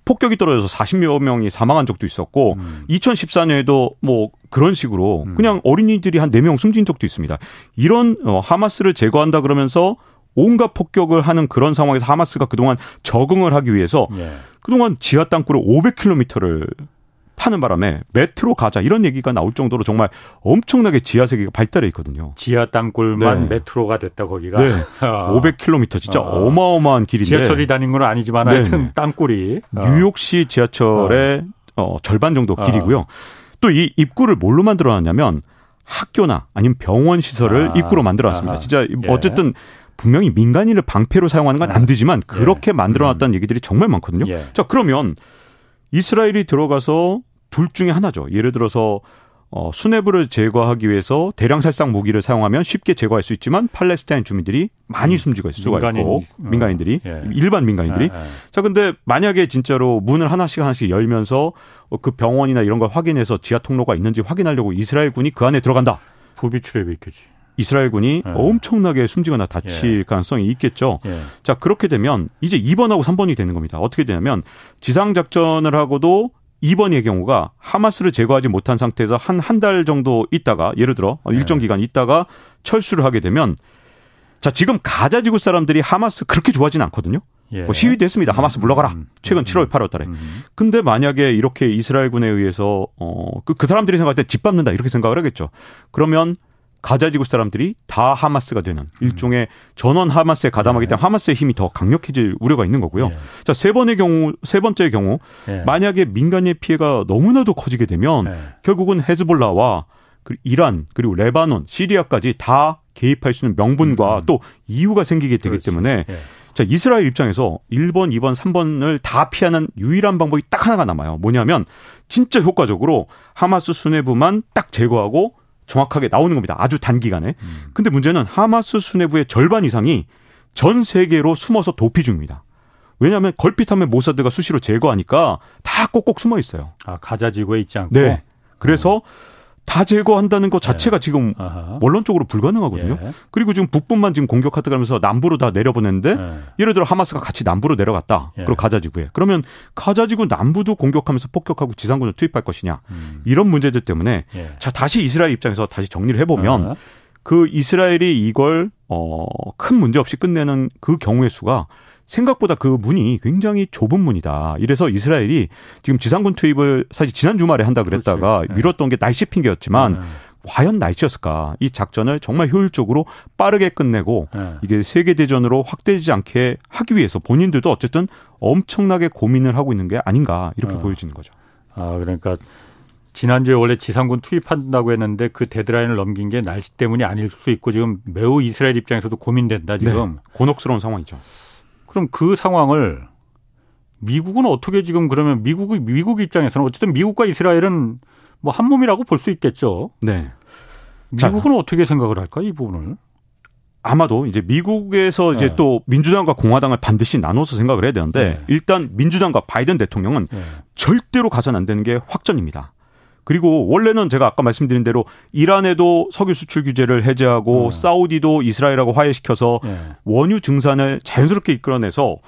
폭격이 떨어져서 40여 명이 사망한 적도 있었고 음. 2014년에도 뭐 그런 식으로 음. 그냥 어린이들이 한 4명 숨진 적도 있습니다. 이런 어, 하마스를 제거한다 그러면서 온갖 폭격을 하는 그런 상황에서 하마스가 그동안 적응을 하기 위해서 예. 그동안 지하 땅굴을 500km를 파는 바람에 메트로 가자 이런 얘기가 나올 정도로 정말 엄청나게 지하 세계가 발달해 있거든요. 지하 땅굴만 네. 메트로가 됐다 거기가. 네. 500km 진짜 어. 마어마한 길인데. 지하철이 다닌 건 아니지만 하여튼 땅굴이 어. 뉴욕시 지하철의 어. 어. 절반 정도 어. 길이고요. 또 이 입구를 뭘로 만들어 놨냐면 학교나 아니면 병원 시설을 아. 입구로 만들어 놨습니다. 진짜 예. 어쨌든 분명히 민간인을 방패로 사용하는 건안 아. 되지만 그렇게 예. 만들어 놨다는 음. 얘기들이 정말 많거든요. 예. 자, 그러면 이스라엘이 들어가서 둘 중에 하나죠. 예를 들어서 어, 수뇌부를 제거하기 위해서 대량 살상 무기를 사용하면 쉽게 제거할 수 있지만 팔레스타인 주민들이 많이 음, 숨지고 있을 수가 민간인, 있고 어. 민간인들이 예. 일반 민간인들이 예, 예. 자 근데 만약에 진짜로 문을 하나씩 하나씩 열면서 그 병원이나 이런 걸 확인해서 지하 통로가 있는지 확인하려고 이스라엘 군이 그 안에 들어간다. 부비출입이 있겠지. 이스라엘군이 예. 엄청나게 숨지거나 다칠 예. 가능성이 있겠죠. 예. 자, 그렇게 되면 이제 2번하고 3번이 되는 겁니다. 어떻게 되냐면 지상 작전을 하고도 2번의 경우가 하마스를 제거하지 못한 상태에서 한 한 달 정도 있다가 예를 들어 일정 예. 기간 있다가 철수를 하게 되면 자, 지금 가자 지구 사람들이 하마스 그렇게 좋아하진 않거든요. 예. 뭐 시위도 했습니다. 하마스 물러가라. 음, 음, 최근 7월, 8월 달에. 음. 근데 만약에 이렇게 이스라엘 군에 의해서 어, 그, 그 사람들이 생각할 때 짓밟는다 이렇게 생각을 하겠죠. 그러면 가자 지구 사람들이 다 하마스가 되는 일종의 전원 하마스에 가담하기 네. 때문에 하마스의 힘이 더 강력해질 우려가 있는 거고요. 네. 자, 세 번의 경우, 세 번째의 경우, 네. 만약에 민간의 피해가 너무나도 커지게 되면 네. 결국은 헤즈볼라와 그 이란 그리고 레바논, 시리아까지 다 개입할 수 있는 명분과 음. 또 이유가 생기게 되기 그렇지. 때문에 예. 자, 이스라엘 입장에서 1번, 2번, 3번을 다 피하는 유일한 방법이 딱 하나가 남아요. 뭐냐면 진짜 효과적으로 하마스 수뇌부만 딱 제거하고 정확하게 나오는 겁니다. 아주 단기간에. 음. 근데 문제는 하마스 수뇌부의 절반 이상이 전 세계로 숨어서 도피 중입니다. 왜냐하면 걸핏하면 모사드가 수시로 제거하니까 다 꼭꼭 숨어 있어요. 아 가자 지구에 있지 않고. 네. 그래서 음. 다 제거한다는 것 자체가 네. 지금 아하. 원론적으로 불가능하거든요. 예. 그리고 지금 북부만 지금 공격하다 그러면서 남부로 다 내려보냈는데 예. 예를 들어 하마스가 같이 남부로 내려갔다. 예. 그리고 가자지구에. 그러면 가자지구 남부도 공격하면서 폭격하고 지상군을 투입할 것이냐. 음. 이런 문제들 때문에 예. 자 다시 이스라엘 입장에서 다시 정리를 해보면 그 이스라엘이 이걸 어 큰 문제 없이 끝내는 그 경우의 수가 생각보다 그 문이 굉장히 좁은 문이다. 이래서 이스라엘이 지금 지상군 투입을 사실 지난 주말에 한다 그랬다가 그렇지. 네. 미뤘던 게 날씨 핑계였지만 네. 과연 날씨였을까? 이 작전을 정말 효율적으로 빠르게 끝내고 네. 이게 세계 대전으로 확대되지 않게 하기 위해서 본인들도 어쨌든 엄청나게 고민을 하고 있는 게 아닌가 이렇게 어. 보여지는 거죠. 아 그러니까 지난주에 원래 지상군 투입한다고 했는데 그 데드라인을 넘긴 게 날씨 때문이 아닐 수 있고 지금 매우 이스라엘 입장에서도 고민된다 지금 네. 곤혹스러운 상황이죠. 그럼 그 상황을 미국은 어떻게 지금 그러면 미국 미국 입장에서는 어쨌든 미국과 이스라엘은 뭐 한 몸이라고 볼 수 있겠죠. 네. 미국은 자, 어떻게 생각을 할까 이 부분을? 아마도 이제 미국에서 이제 네. 또 민주당과 공화당을 반드시 나눠서 생각을 해야 되는데 네. 일단 민주당과 바이든 대통령은 네. 절대로 가선 안 되는 게 확전입니다. 그리고 원래는 제가 아까 말씀드린 대로 이란에도 석유 수출 규제를 해제하고 어. 사우디도 이스라엘하고 화해시켜서 네. 원유 증산을 자연스럽게 이끌어내서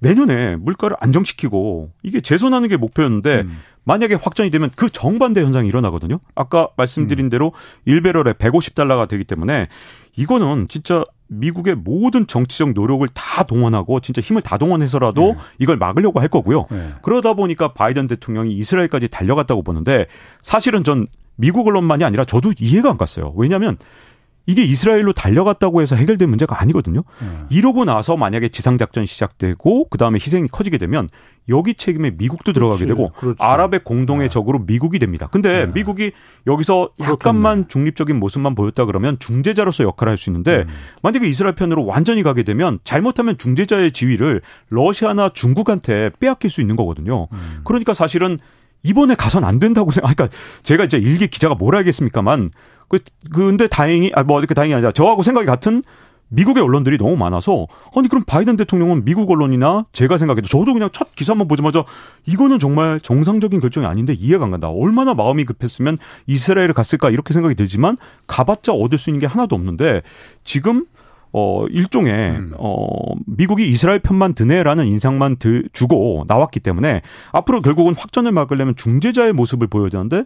내년에 물가를 안정시키고 이게 재선하는 게 목표였는데 음. 만약에 확정이 되면 그 정반대 현상이 일어나거든요. 아까 말씀드린 음. 대로 1배럴에 150달러가 되기 때문에 이거는 진짜 미국의 모든 정치적 노력을 다 동원하고 진짜 힘을 다 동원해서라도 네. 이걸 막으려고 할 거고요. 네. 그러다 보니까 바이든 대통령이 이스라엘까지 달려갔다고 보는데 사실은 전 미국 언론만이 아니라 저도 이해가 안 갔어요. 왜냐하면 이게 이스라엘로 달려갔다고 해서 해결된 문제가 아니거든요. 음. 이러고 나서 만약에 지상작전이 시작되고 그 다음에 희생이 커지게 되면 여기 책임에 미국도 들어가게 되고 그렇지. 아랍의 공동의 네. 적으로 미국이 됩니다. 근데 네. 미국이 여기서 약간만 중립적인 모습만 보였다 그러면 중재자로서 역할을 할 수 있는데 음. 만약에 이스라엘 편으로 완전히 가게 되면 잘못하면 중재자의 지위를 러시아나 중국한테 빼앗길 수 있는 거거든요. 음. 그러니까 사실은 이번에 가선 안 된다고 생각. 그러니까 제가 이제 일기 기자가 뭘 알겠습니까만 그 근데 다행히 아뭐 이렇게 다행이 아니라 저하고 생각이 같은 미국의 언론들이 너무 많아서 아니 그럼 바이든 대통령은 미국 언론이나 제가 생각해도 저도 그냥 첫 기사만 보자마자 이거는 정말 정상적인 결정이 아닌데 이해가 안 간다. 얼마나 마음이 급했으면 이스라엘을 갔을까 이렇게 생각이 들지만 가봤자 얻을 수 있는 게 하나도 없는데 지금 어 일종의 음. 어 미국이 이스라엘 편만 드네라는 인상만 드, 주고 나왔기 때문에 앞으로 결국은 확전을 막으려면 중재자의 모습을 보여야 되는데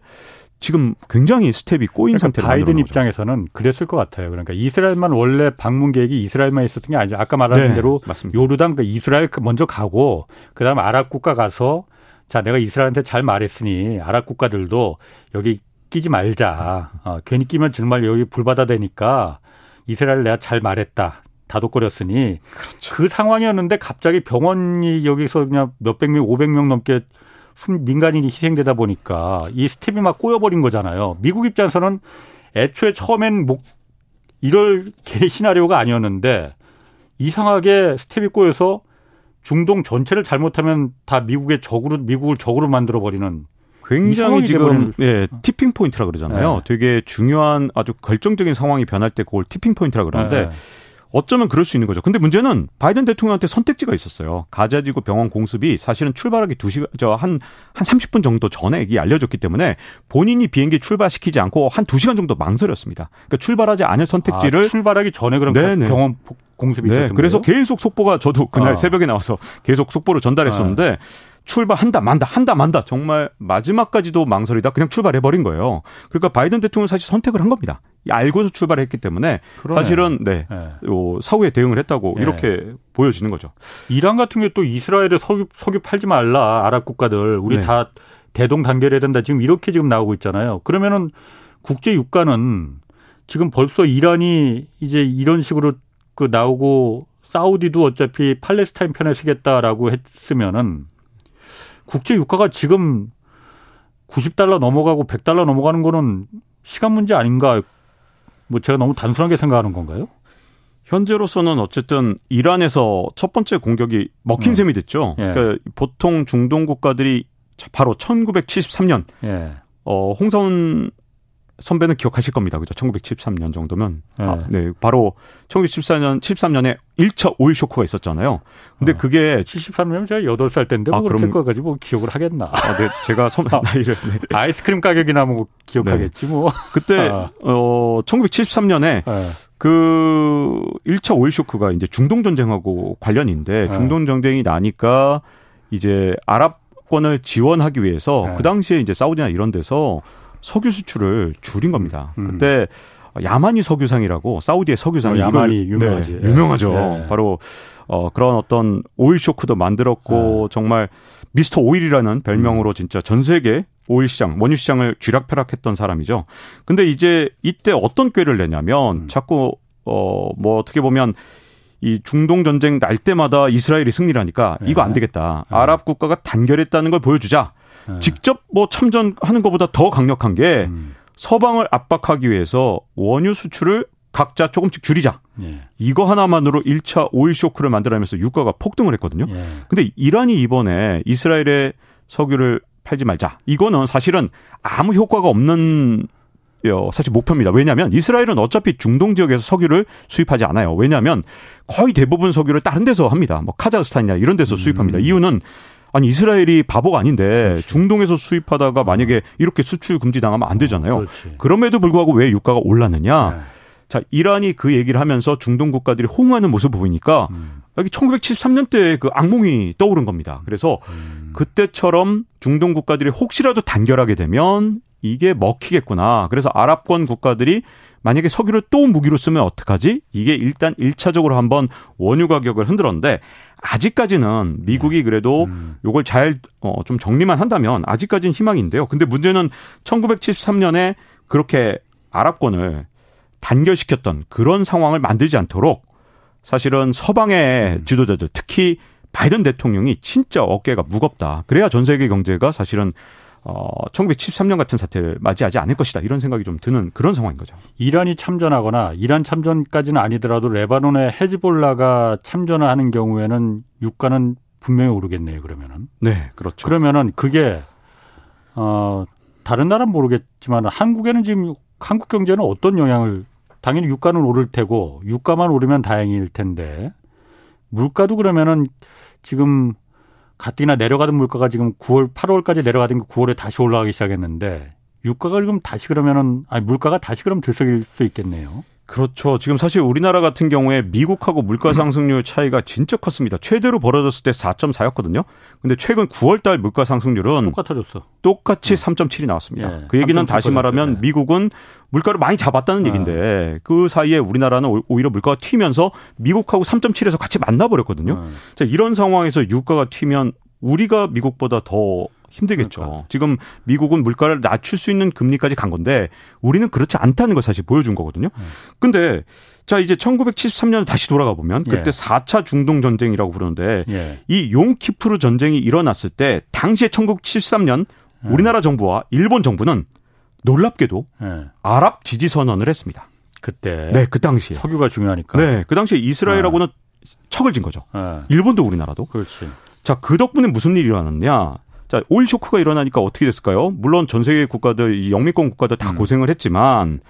지금 굉장히 스텝이 꼬인 그러니까 상태로 바이든 입장에서는 그랬을 것 같아요. 그러니까 이스라엘만 원래 방문 계획이 이스라엘만 있었던 게 아니죠. 아까 말한 네, 대로 맞습니다. 요르단 그 이스라엘 먼저 가고 그다음 아랍 국가 가서 자 내가 이스라엘한테 잘 말했으니 아랍 국가들도 여기 끼지 말자. 어, 괜히 끼면 정말 여기 불바다 되니까 이스라엘 내가 잘 말했다. 다독거렸으니 그렇죠. 그 상황이었는데 갑자기 병원이 여기서 그냥 몇백 명, 오백 명 넘게 민간인이 희생되다 보니까 이 스텝이 막 꼬여버린 거잖아요. 미국 입장에서는 애초에 처음엔 뭐 이럴 게 시나리오가 아니었는데 이상하게 스텝이 꼬여서 중동 전체를 잘못하면 다 미국의 적으로 미국을 적으로 만들어 버리는 굉장히 지금 예, tipping point라 그러잖아요. 네. 되게 중요한 아주 결정적인 상황이 변할 때 그걸 tipping point라 그러는데 네. 어쩌면 그럴 수 있는 거죠. 근데 문제는 바이든 대통령한테 선택지가 있었어요. 가자지구 병원 공습이 사실은 출발하기 2시간, 저, 한, 한 30분 정도 전에 이게 알려졌기 때문에 본인이 비행기 출발시키지 않고 한 2시간 정도 망설였습니다. 그러니까 출발하지 않을 선택지를. 아, 출발하기 전에 그럼 네네. 병원 공습이 네, 있었던 그래서 거예요? 계속 속보가 저도 그날 아. 새벽에 나와서 계속 속보를 전달했었는데 아. 출발한다 만다 한다 만다 정말 마지막까지도 망설이다 그냥 출발해 버린 거예요. 그러니까 바이든 대통령 사실 선택을 한 겁니다. 알고서 출발했기 때문에 그러네. 사실은 네, 네. 사후에 대응을 했다고 네. 이렇게 보여지는 거죠. 이란 같은 게또 이스라엘에 석유 석유 팔지 말라 아랍 국가들 우리 네. 다 대동 단결해야 된다 지금 이렇게 지금 나오고 있잖아요. 그러면은 국제 유가는 지금 벌써 이란이 이제 이런 식으로 그 나오고 사우디도 어차피 팔레스타인 편에 서겠다라고 했으면은 국제 유가가 지금 90달러 넘어가고 100달러 넘어가는 거는 시간 문제 아닌가? 뭐 제가 너무 단순하게 생각하는 건가요? 현재로서는 어쨌든 이란에서 첫 번째 공격이 먹힌 음. 셈이 됐죠. 예. 그러니까 보통 중동 국가들이 바로 1973년 예. 어 홍사운 선배는 기억하실 겁니다. 그죠? 1973년 정도면. 네. 아, 네. 바로 1974년, 73년에 1차 오일 쇼크가 있었잖아요. 근데 어. 그게 73년 제가 8살 때인데 뭐 아, 그렇게 거 가지고 기억을 하겠나. 아, 네. 제가 선, 아, 나이를. 네. 아이스크림 가격이나 뭐 기억하겠지 네. 뭐. 그때, 아. 어, 1973년에 네. 그 1차 오일 쇼크가 이제 중동 전쟁하고 관련인데 네. 중동 전쟁이 나니까 이제 아랍권을 지원하기 위해서 네. 그 당시에 이제 사우디나 이런 데서 석유 수출을 줄인 겁니다. 음. 그때 야마니 석유상이라고 사우디의 석유상이 어, 네, 유명하지. 네, 유명하죠. 네. 바로 어 그런 어떤 오일 쇼크도 만들었고 네. 정말 미스터 오일이라는 별명으로 음. 진짜 전 세계 오일 시장, 원유 시장을 쥐락펴락했던 사람이죠. 근데 이제 이때 어떤 꾀를 내냐면 음. 자꾸 어뭐 어떻게 보면 이 중동 전쟁 날 때마다 이스라엘이 승리를 하니까 이거 안 네. 되겠다. 네. 아랍 국가가 단결했다는 걸 보여주자. 네. 직접 뭐 참전하는 것보다 더 강력한 게 음. 서방을 압박하기 위해서 원유 수출을 각자 조금씩 줄이자. 예. 이거 하나만으로 1차 오일 쇼크를 만들어내면서 유가가 폭등을 했거든요. 예. 근데 이란이 이번에 이스라엘의 석유를 팔지 말자. 이거는 사실은 아무 효과가 없는 어, 사실 목표입니다. 왜냐하면 이스라엘은 어차피 중동 지역에서 석유를 수입하지 않아요. 왜냐하면 거의 대부분 석유를 다른 데서 합니다. 뭐 카자흐스탄이나 이런 데서 수입합니다. 음. 이유는 아니 이스라엘이 바보가 아닌데 그렇지. 중동에서 수입하다가 만약에 이렇게 수출 금지 당하면 안 되잖아요. 어, 그럼에도 불구하고 왜 유가가 올랐느냐? 네. 자, 이란이 그 얘기를 하면서 중동 국가들이 호응하는 모습을 보이니까 음. 여기 1973년대 그 악몽이 떠오른 겁니다. 그래서 음. 그때처럼 중동 국가들이 혹시라도 단결하게 되면 이게 먹히겠구나. 그래서 아랍권 국가들이 만약에 석유를 또 무기로 쓰면 어떡하지? 이게 일단 1차적으로 한번 원유 가격을 흔들었는데 아직까지는 미국이 그래도 음. 요걸 잘, 어, 좀 정리만 한다면 아직까지는 희망인데요. 근데 문제는 1973년에 그렇게 아랍권을 단결시켰던 그런 상황을 만들지 않도록 사실은 서방의 음. 지도자들 특히 바이든 대통령이 진짜 어깨가 무겁다. 그래야 전 세계 경제가 사실은 어, 1973년 같은 사태를 맞이하지 않을 것이다. 이런 생각이 좀 드는 그런 상황인 거죠. 이란이 참전하거나 이란 참전까지는 아니더라도 레바논의 헤즈볼라가 참전을 하는 경우에는 유가는 분명히 오르겠네요. 그러면은. 네, 그렇죠. 그러면은 그게 어, 다른 나라는 모르겠지만 한국에는 지금 한국 경제는 어떤 영향을 당연히 유가는 오를 테고 유가만 오르면 다행일 텐데 물가도 그러면은 지금 가뜩이나 내려가던 물가가 지금 9월 8월까지 내려가던 게 9월에 다시 올라가기 시작했는데 유가가 지금 다시 그러면은 아니 물가가 다시 그럼 들썩일 수 있겠네요. 그렇죠. 지금 사실 우리나라 같은 경우에 미국하고 물가 상승률 차이가 진짜 컸습니다. 최대로 벌어졌을 때 4.4였거든요. 근데 최근 9월 달 물가 상승률은 똑같아졌어. 똑같이 3.7이 나왔습니다. 예, 그 얘기는 다시 3.7%. 말하면 예. 미국은 물가를 많이 잡았다는 아. 얘기인데 그 사이에 우리나라는 오- 오히려 물가가 튀면서 미국하고 3.7에서 같이 만나 버렸거든요. 음. 자, 이런 상황에서 유가가 튀면 우리가 미국보다 더 힘들겠죠. 그러니까. 지금 미국은 물가를 낮출 수 있는 금리까지 간 건데 우리는 그렇지 않다는 걸 사실 보여준 거거든요. 음. 근데 자 이제 1973년 다시 돌아가 보면 그때 예. 4차 중동 전쟁이라고 부르는데 예. 이 용키프르 전쟁이 일어났을 때 당시에 1973년 예. 우리나라 정부와 일본 정부는 놀랍게도 예. 아랍 지지 선언을 했습니다. 그때 네, 그 당시에. 석유가 중요하니까. 네, 그 당시에 이스라엘하고는 척을 진 거죠. 예. 일본도 우리나라도. 그렇지. 자, 그 덕분에 무슨 일이 일어났냐? 자, 오일 쇼크가 일어나니까 어떻게 됐을까요? 물론 전 세계 국가들, 이 영미권 국가들 다 음. 고생을 했지만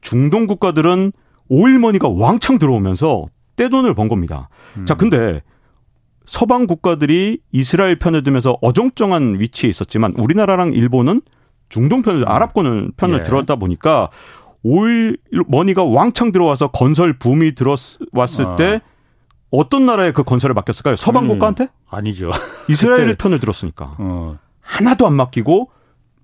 중동 국가들은 오일머니가 왕창 들어오면서 떼돈을 번 겁니다. 음. 자, 근데 서방 국가들이 이스라엘 편을 들면서 어정쩡한 위치에 있었지만 우리나라랑 일본은 중동 편을 아랍권을 편을 예. 들었다 보니까 오일 머니가 왕창 들어와서 건설 붐이 들어왔을 아. 때 어떤 나라에 그 건설을 맡겼을까요? 서방 음. 국가한테? 아니죠. 이스라엘 그때- 편을 들었으니까 어. 하나도 안 맡기고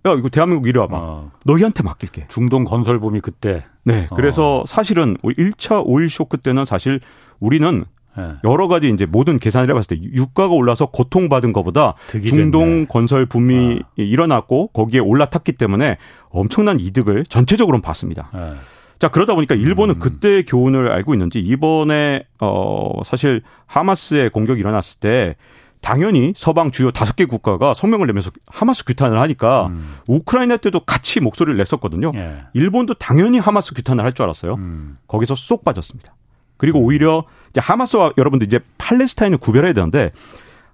야 이거 대한민국 이리 와봐 어. 너희한테 맡길게. 중동 건설붐이 그때 네, 어. 그래서 사실은 1차 오일 쇼크 때는 사실 우리는 예. 여러 가지 이제 모든 계산을 해봤을 때 유가가 올라서 고통받은 것보다 중동 됐네. 건설 붐이 아. 일어났고 거기에 올라탔기 때문에 엄청난 이득을 전체적으로 봤습니다. 예. 자 그러다 보니까 일본은 음. 그때 교훈을 알고 있는지 이번에 어 사실 하마스의 공격이 일어났을 때 당연히 서방 주요 다섯 개 국가가 성명을 내면서 하마스 규탄을 하니까 음. 우크라이나 때도 같이 목소리를 냈었거든요. 예. 일본도 당연히 하마스 규탄을 할 줄 알았어요. 음. 거기서 쏙 빠졌습니다. 그리고 오히려 이제 하마스와 여러분들 이제 팔레스타인을 구별해야 되는데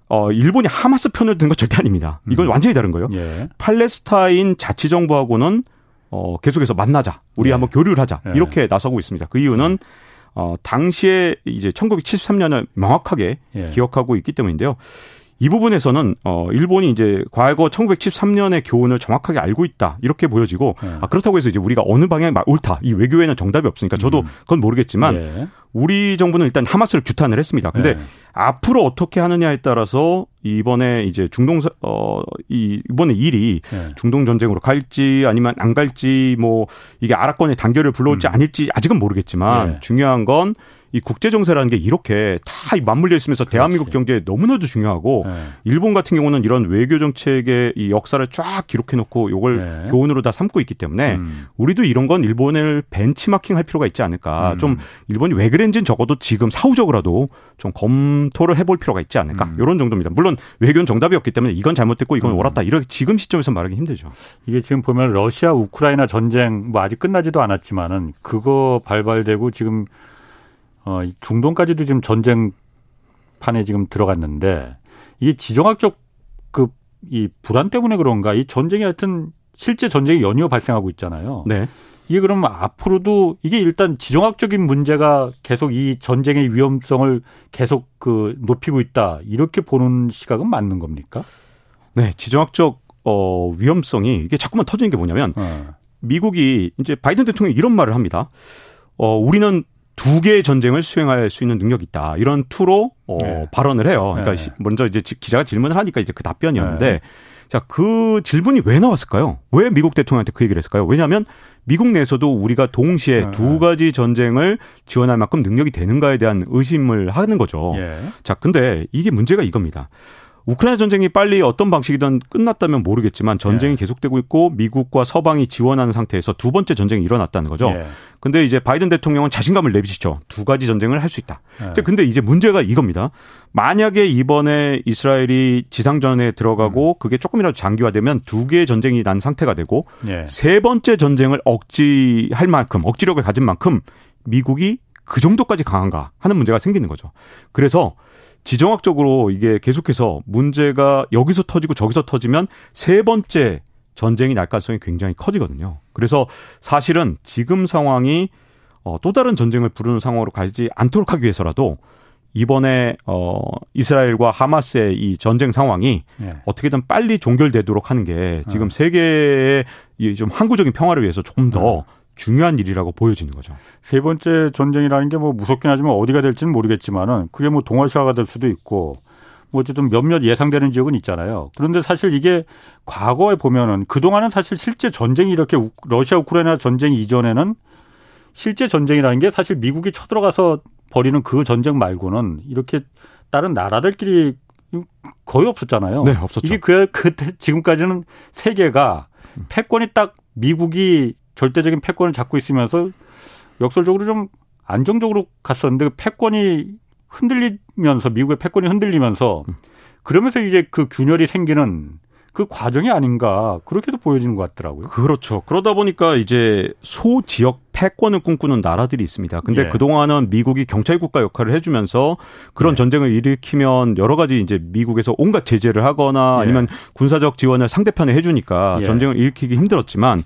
어 일본이 하마스 편을 든 건 절대 아닙니다. 이건 음. 완전히 다른 거예요. 예. 팔레스타인 자치 정부하고는 어 계속해서 만나자. 우리 예. 한번 교류를 하자. 예. 이렇게 나서고 있습니다. 그 이유는 어 당시에 이제 1973년을 명확하게 예. 기억하고 있기 때문인데요. 이 부분에서는 어 일본이 이제 과거 1973년의 교훈을 정확하게 알고 있다 이렇게 보여지고 예. 아 그렇다고 해서 이제 우리가 어느 방향이 마- 옳다 이 외교에는 정답이 없으니까 저도 음. 그건 모르겠지만 예. 우리 정부는 일단 하마스를 규탄을 했습니다. 근데 예. 앞으로 어떻게 하느냐에 따라서 이번에 이제 중동 어 이 이번에 일이 예. 중동 전쟁으로 갈지 아니면 안 갈지 뭐 이게 아랍권의 단결을 불러올지 음. 아닐지 아직은 모르겠지만 예. 중요한 건 이 국제 정세라는 게 이렇게 다 맞물려 있으면서 대한민국 경제에 너무나도 중요하고 예. 일본 같은 경우는 이런 외교 정책의 이 역사를 쫙 기록해 놓고 이걸 예. 교훈으로 다 삼고 있기 때문에 음. 우리도 이런 건 일본을 벤치마킹 할 필요가 있지 않을까. 음. 좀 일본이 왜 그랬는지는 적어도 지금 사후적으로라도 좀 검토를 해볼 필요가 있지 않을까. 음. 이런 정도입니다. 물론 외교는 정답이 없기 때문에 이건 잘못됐고 이건 음. 옳았다. 이렇게 지금 시점에서 말하기 힘들죠. 이게 지금 보면 러시아 우크라이나 전쟁 뭐 아직 끝나지도 않았지만은 그거 발발되고 지금 어이 중동까지도 지금 전쟁판에 지금 들어갔는데 이게 지정학적 그 이 불안 때문에 그런가 이 전쟁이 하여튼 실제 전쟁이 연이어 발생하고 있잖아요. 네. 이게 그러면 앞으로도 이게 일단 지정학적인 문제가 계속 이 전쟁의 위험성을 계속 그 높이고 있다 이렇게 보는 시각은 맞는 겁니까? 네. 지정학적 어 위험성이 이게 자꾸만 터지는 게 뭐냐면 어. 미국이 이제 바이든 대통령이 이런 말을 합니다. 어 우리는 두 개의 전쟁을 수행할 수 있는 능력이 있다. 이런 투로 어, 네. 발언을 해요. 그러니까 네. 시- 먼저 이제 지- 기자가 질문을 하니까 이제 그 답변이었는데 네. 자, 그 질문이 왜 나왔을까요? 왜 미국 대통령한테 그 얘기를 했을까요? 왜냐하면 미국 내에서도 우리가 동시에 네. 두 가지 전쟁을 지원할 만큼 능력이 되는가에 대한 의심을 하는 거죠. 예. 자, 근데 이게 문제가 이겁니다. 우크라이나 전쟁이 빨리 어떤 방식이든 끝났다면 모르겠지만 전쟁이 예. 계속되고 있고 미국과 서방이 지원하는 상태에서 두 번째 전쟁이 일어났다는 거죠. 예. 근데 이제 바이든 대통령은 자신감을 내비치죠. 두 가지 전쟁을 할 수 있다. 예. 근데 이제 문제가 이겁니다. 만약에 이번에 이스라엘이 지상전에 들어가고 음. 그게 조금이라도 장기화되면 두 개의 전쟁이 난 상태가 되고 예. 세 번째 전쟁을 억지할 만큼 억지력을 가진 만큼 미국이 그 정도까지 강한가 하는 문제가 생기는 거죠. 그래서 지정학적으로 이게 계속해서 문제가 여기서 터지고 저기서 터지면 세 번째 전쟁이 날 가능성이 굉장히 커지거든요. 그래서 사실은 지금 상황이 어, 또 다른 전쟁을 부르는 상황으로 가지 않도록 하기 위해서라도 이번에 어 이스라엘과 하마스의 이 전쟁 상황이 예. 어떻게든 빨리 종결되도록 하는 게 지금 어. 세계의 이좀 항구적인 평화를 위해서 조금 더 어. 중요한 일이라고 보여지는 거죠. 세 번째 전쟁이라는 게 뭐 무섭긴 하지만 어디가 될지는 모르겠지만은 그게 뭐 동아시아가 될 수도 있고 뭐 어쨌든 몇몇 예상되는 지역은 있잖아요. 그런데 사실 이게 과거에 보면은 그동안은 사실 실제 전쟁이 이렇게 러시아 우크라이나 전쟁 이전에는 실제 전쟁이라는 게 사실 미국이 쳐들어가서 벌이는 그 전쟁 말고는 이렇게 다른 나라들끼리 거의 없었잖아요. 네, 없었죠. 이게 그 그때 지금까지는 세계가 패권이 딱 미국이 절대적인 패권을 잡고 있으면서 역설적으로 좀 안정적으로 갔었는데 그 패권이 흔들리면서 미국의 패권이 흔들리면서 그러면서 이제 그 균열이 생기는 그 과정이 아닌가 그렇게도 보여지는 것 같더라고요. 그렇죠. 그러다 보니까 이제 소 지역 패권을 꿈꾸는 나라들이 있습니다. 근데 예. 그동안은 미국이 경찰 국가 역할을 해주면서 그런 예. 전쟁을 일으키면 여러 가지 이제 미국에서 온갖 제재를 하거나 예. 아니면 군사적 지원을 상대편에 해주니까 예. 전쟁을 일으키기 힘들었지만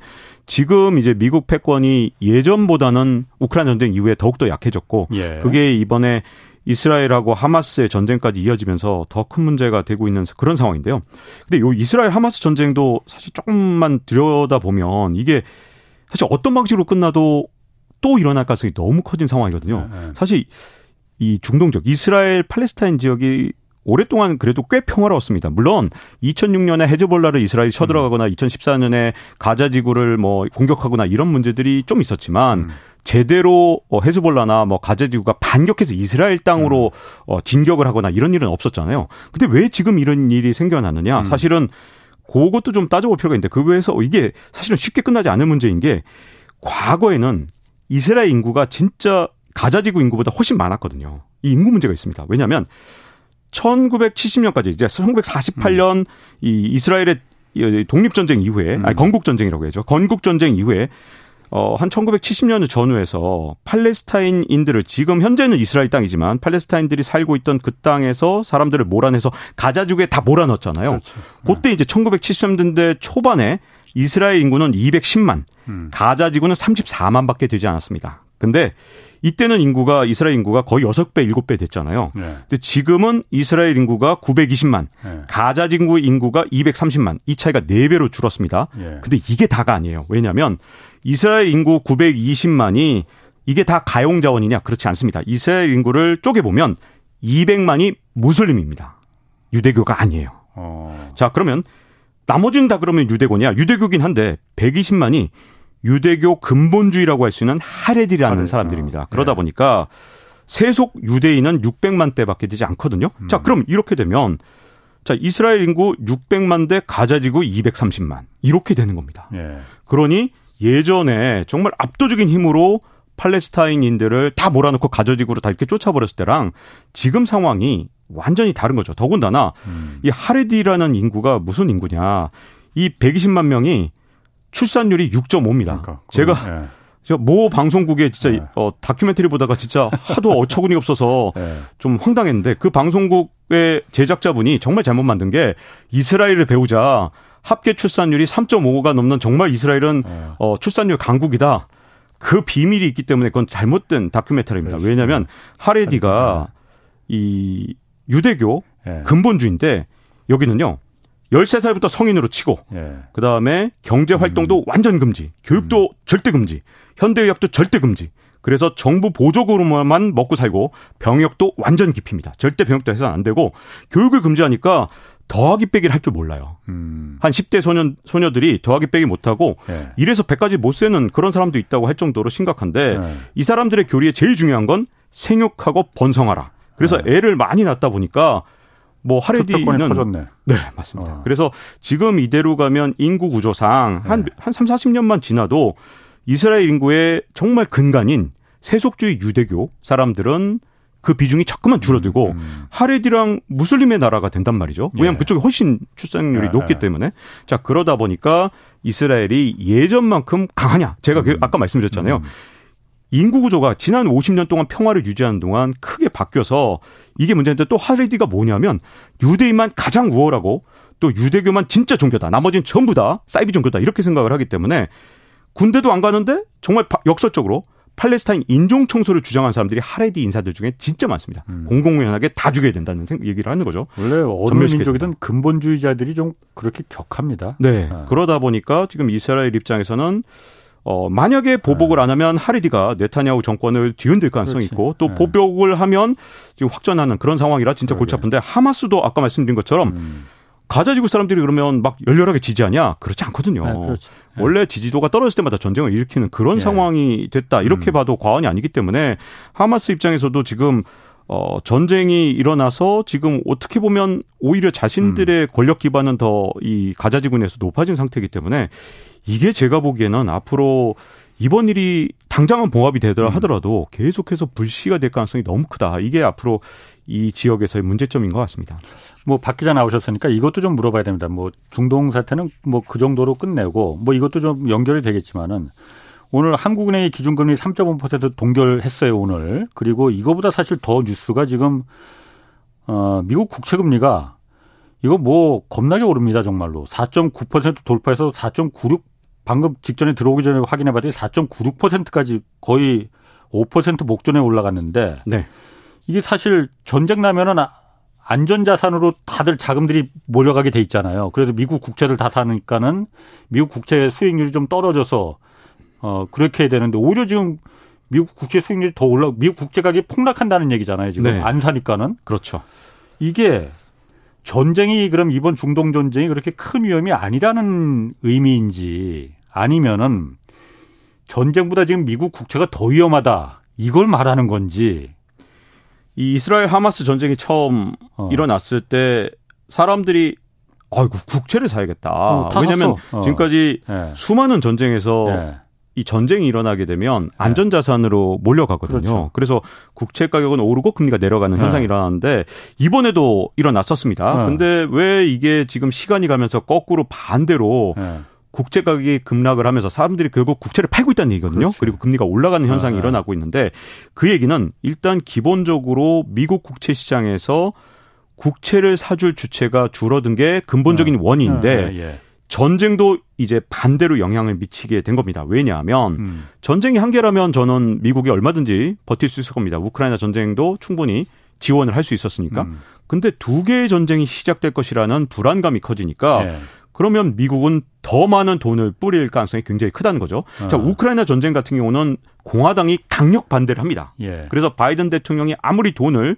지금 이제 미국 패권이 예전보다는 우크라이나 전쟁 이후에 더욱더 약해졌고 예. 그게 이번에 이스라엘하고 하마스의 전쟁까지 이어지면서 더 큰 문제가 되고 있는 그런 상황인데요. 근데 요 이스라엘 하마스 전쟁도 사실 조금만 들여다 보면 이게 사실 어떤 방식으로 끝나도 또 일어날 가능성이 너무 커진 상황이거든요. 네, 네. 사실 이 중동 지역 이스라엘 팔레스타인 지역이 오랫동안 그래도 꽤 평화로웠습니다. 물론 2006년에 헤즈볼라를 이스라엘이 쳐들어가거나 2014년에 가자 지구를 뭐 공격하거나 이런 문제들이 좀 있었지만 음. 제대로 어, 헤즈볼라나 뭐 가자지구가 반격해서 이스라엘 땅으로 음. 어, 진격을 하거나 이런 일은 없었잖아요. 근데 왜 지금 이런 일이 생겨났느냐? 음. 사실은 그것도 좀 따져볼 필요가 있는데 그 외에서 이게 사실은 쉽게 끝나지 않은 문제인 게 과거에는 이스라엘 인구가 진짜 가자지구 인구보다 훨씬 많았거든요. 이 인구 문제가 있습니다. 왜냐하면 1970년까지 이제 1948년 음. 이 이스라엘의 독립전쟁 이후에 음. 아니 건국전쟁이라고 해야죠. 건국전쟁 이후에 어, 한 1970년 전후에서 팔레스타인인들을 지금 현재는 이스라엘 땅이지만 팔레스타인들이 살고 있던 그 땅에서 사람들을 몰아내서 가자지구에 다 몰아넣었잖아요. 그렇죠. 그때 이제 1970년대 초반에 이스라엘 인구는 210만, 음. 가자 지구는 34만밖에 되지 않았습니다. 근데 이때는 인구가 이스라엘 인구가 거의 6배, 7배 됐잖아요. 네. 근데 지금은 이스라엘 인구가 920만, 네. 가자 지구 인구가 230만. 이 차이가 4배로 줄었습니다. 네. 근데 이게 다가 아니에요. 왜냐하면 이스라엘 인구 920만이 이게 다 가용 자원이냐? 그렇지 않습니다. 이스라엘 인구를 쪼개 보면 200만이 무슬림입니다. 유대교가 아니에요. 어. 자, 그러면 나머지는 다 그러면 유대교냐? 유대교긴 한데 120만이 유대교 근본주의라고 할 수 있는 하레디라는 하레. 사람들입니다. 어. 그러다 네. 보니까 세속 유대인은 600만 대밖에 되지 않거든요. 음. 자, 그럼 이렇게 되면 자, 이스라엘 인구 600만 대 가자지구 230만. 이렇게 되는 겁니다. 예. 그러니 예전에 정말 압도적인 힘으로 팔레스타인인들을 다 몰아넣고 가저지구로 다 이렇게 쫓아버렸을 때랑 지금 상황이 완전히 다른 거죠. 더군다나 음. 이 하레디라는 인구가 무슨 인구냐. 이 120만 명이 출산율이 6.5입니다. 그러니까, 제가 예. 제가 모 방송국에 진짜 네. 어, 다큐멘터리 보다가 진짜 하도 어처구니 없어서 네. 좀 황당했는데 그 방송국의 제작자분이 정말 잘못 만든 게 이스라엘을 배우자 합계 출산율이 3.5가 넘는 정말 이스라엘은 네. 어, 출산율 강국이다. 그 비밀이 있기 때문에 그건 잘못된 다큐멘터리입니다. 왜냐하면 하레디가 네. 이 유대교 네. 근본주의인데 여기는요. 13살부터 성인으로 치고 예. 그다음에 경제 활동도 음. 완전 금지, 교육도 음. 절대 금지, 현대 의학도 절대 금지. 그래서 정부 보조금으로만 먹고 살고 병역도 완전 기피입니다. 절대 병역도 해서는 안 되고 교육을 금지하니까 더하기 빼기를 할 줄 몰라요. 음. 한 10대 소년, 소녀들이 더하기 빼기 못하고 예. 이래서 100까지 못 세는 그런 사람도 있다고 할 정도로 심각한데 예. 이 사람들의 교리에 제일 중요한 건 생육하고 번성하라. 그래서 예. 애를 많이 낳다 보니까 뭐 하레디는. 네, 맞습니다. 어. 그래서 지금 이대로 가면 인구 구조상 한한 네. 한 3, 40년만 지나도 이스라엘 인구의 정말 근간인 세속주의 유대교 사람들은 그 비중이 자꾸만 줄어들고 음, 음. 하레디랑 무슬림의 나라가 된단 말이죠. 왜냐하면 예. 그쪽이 훨씬 출산율이 예, 높기 예. 때문에. 자, 그러다 보니까 이스라엘이 예전만큼 강하냐. 제가 그 음. 아까 말씀드렸잖아요. 음. 인구 구조가 지난 50년 동안 평화를 유지하는 동안 크게 바뀌어서 이게 문제인데 또 하레디가 뭐냐면 유대인만 가장 우월하고 또 유대교만 진짜 종교다. 나머지는 전부 다 사이비 종교다. 이렇게 생각을 하기 때문에 군대도 안 가는데 정말 역설적으로 팔레스타인 인종 청소를 주장한 사람들이 하레디 인사들 중에 진짜 많습니다. 음. 공공연하게 다 죽여야 된다는 얘기를 하는 거죠. 원래 어느 민족이든 근본주의자들이 좀 그렇게 격합니다. 네. 네. 그러다 보니까 지금 이스라엘 입장에서는 어, 만약에 보복을 네. 안 하면 하리디가 네타냐후 정권을 뒤흔들 가능성이 그렇지. 있고 또 네. 보복을 하면 지금 확전하는 그런 상황이라 진짜 골치 아픈데 하마스도 아까 말씀드린 것처럼 음. 가자 지구 사람들이 그러면 막 열렬하게 지지하냐? 그렇지 않거든요. 네, 네. 원래 지지도가 떨어질 때마다 전쟁을 일으키는 그런 네. 상황이 됐다. 이렇게 음. 봐도 과언이 아니기 때문에 하마스 입장에서도 지금 어, 전쟁이 일어나서 지금 어떻게 보면 오히려 자신들의 음. 권력 기반은 더 이 가자 지구 내에서 높아진 상태이기 때문에 이게 제가 보기에는 앞으로 이번 일이 당장은 봉합이 되더라 음. 하더라도 계속해서 불씨가 될 가능성이 너무 크다. 이게 앞으로 이 지역에서의 문제점인 것 같습니다. 뭐박 기자 나오셨으니까 이것도 좀 물어봐야 됩니다. 뭐 중동 사태는 뭐 그 정도로 끝내고 뭐 이것도 좀 연결이 되겠지만은 오늘 한국은행의 기준금리 3.5% 동결했어요 오늘. 그리고 이거보다 사실 더 뉴스가 지금 어 미국 국채 금리가 이거 뭐 겁나게 오릅니다 정말로 4.9% 돌파해서 4.96 방금 직전에 들어오기 전에 확인해봤더니 4.96%까지 거의 5% 목전에 올라갔는데 네. 이게 사실 전쟁 나면은 안전자산으로 다들 자금들이 몰려가게 돼 있잖아요. 그래서 미국 국채를 다 사니까는 미국 국채 수익률이 좀 떨어져서 어 그렇게 해야 되는데 오히려 지금 미국 국채 수익률이 더 올라 미국 국채 가격이 폭락한다는 얘기잖아요. 지금 네. 안 사니까는 그렇죠. 이게 전쟁이 그럼 이번 중동 전쟁이 그렇게 큰 위험이 아니라는 의미인지 아니면은 전쟁보다 지금 미국 국채가 더 위험하다 이걸 말하는 건지 이 이스라엘 하마스 전쟁이 처음 어. 일어났을 때 사람들이 아이고 국채를 사야겠다. 어, 왜냐하면 어. 지금까지 네. 수많은 전쟁에서 네. 이 전쟁이 일어나게 되면 네. 안전자산으로 몰려가거든요. 그렇죠. 그래서 국채 가격은 오르고 금리가 내려가는 네. 현상이 일어나는데 이번에도 일어났었습니다. 네. 근데 왜 이게 지금 시간이 가면서 거꾸로 반대로 네. 국채 가격이 급락을 하면서 사람들이 결국 국채를 팔고 있다는 얘기거든요. 그렇죠. 그리고 금리가 올라가는 현상이 아, 일어나고 있는데 그 얘기는 일단 기본적으로 미국 국채 시장에서 국채를 사줄 주체가 줄어든 게 근본적인 네. 원인인데 네, 예. 전쟁도 이제 반대로 영향을 미치게 된 겁니다. 왜냐하면 음. 전쟁이 한계라면 저는 미국이 얼마든지 버틸 수 있을 겁니다. 우크라이나 전쟁도 충분히 지원을 할 수 있었으니까. 음. 근데 두 개의 전쟁이 시작될 것이라는 불안감이 커지니까 네. 그러면 미국은 더 많은 돈을 뿌릴 가능성이 굉장히 크다는 거죠. 어. 자, 우크라이나 전쟁 같은 경우는 공화당이 강력 반대를 합니다. 예. 그래서 바이든 대통령이 아무리 돈을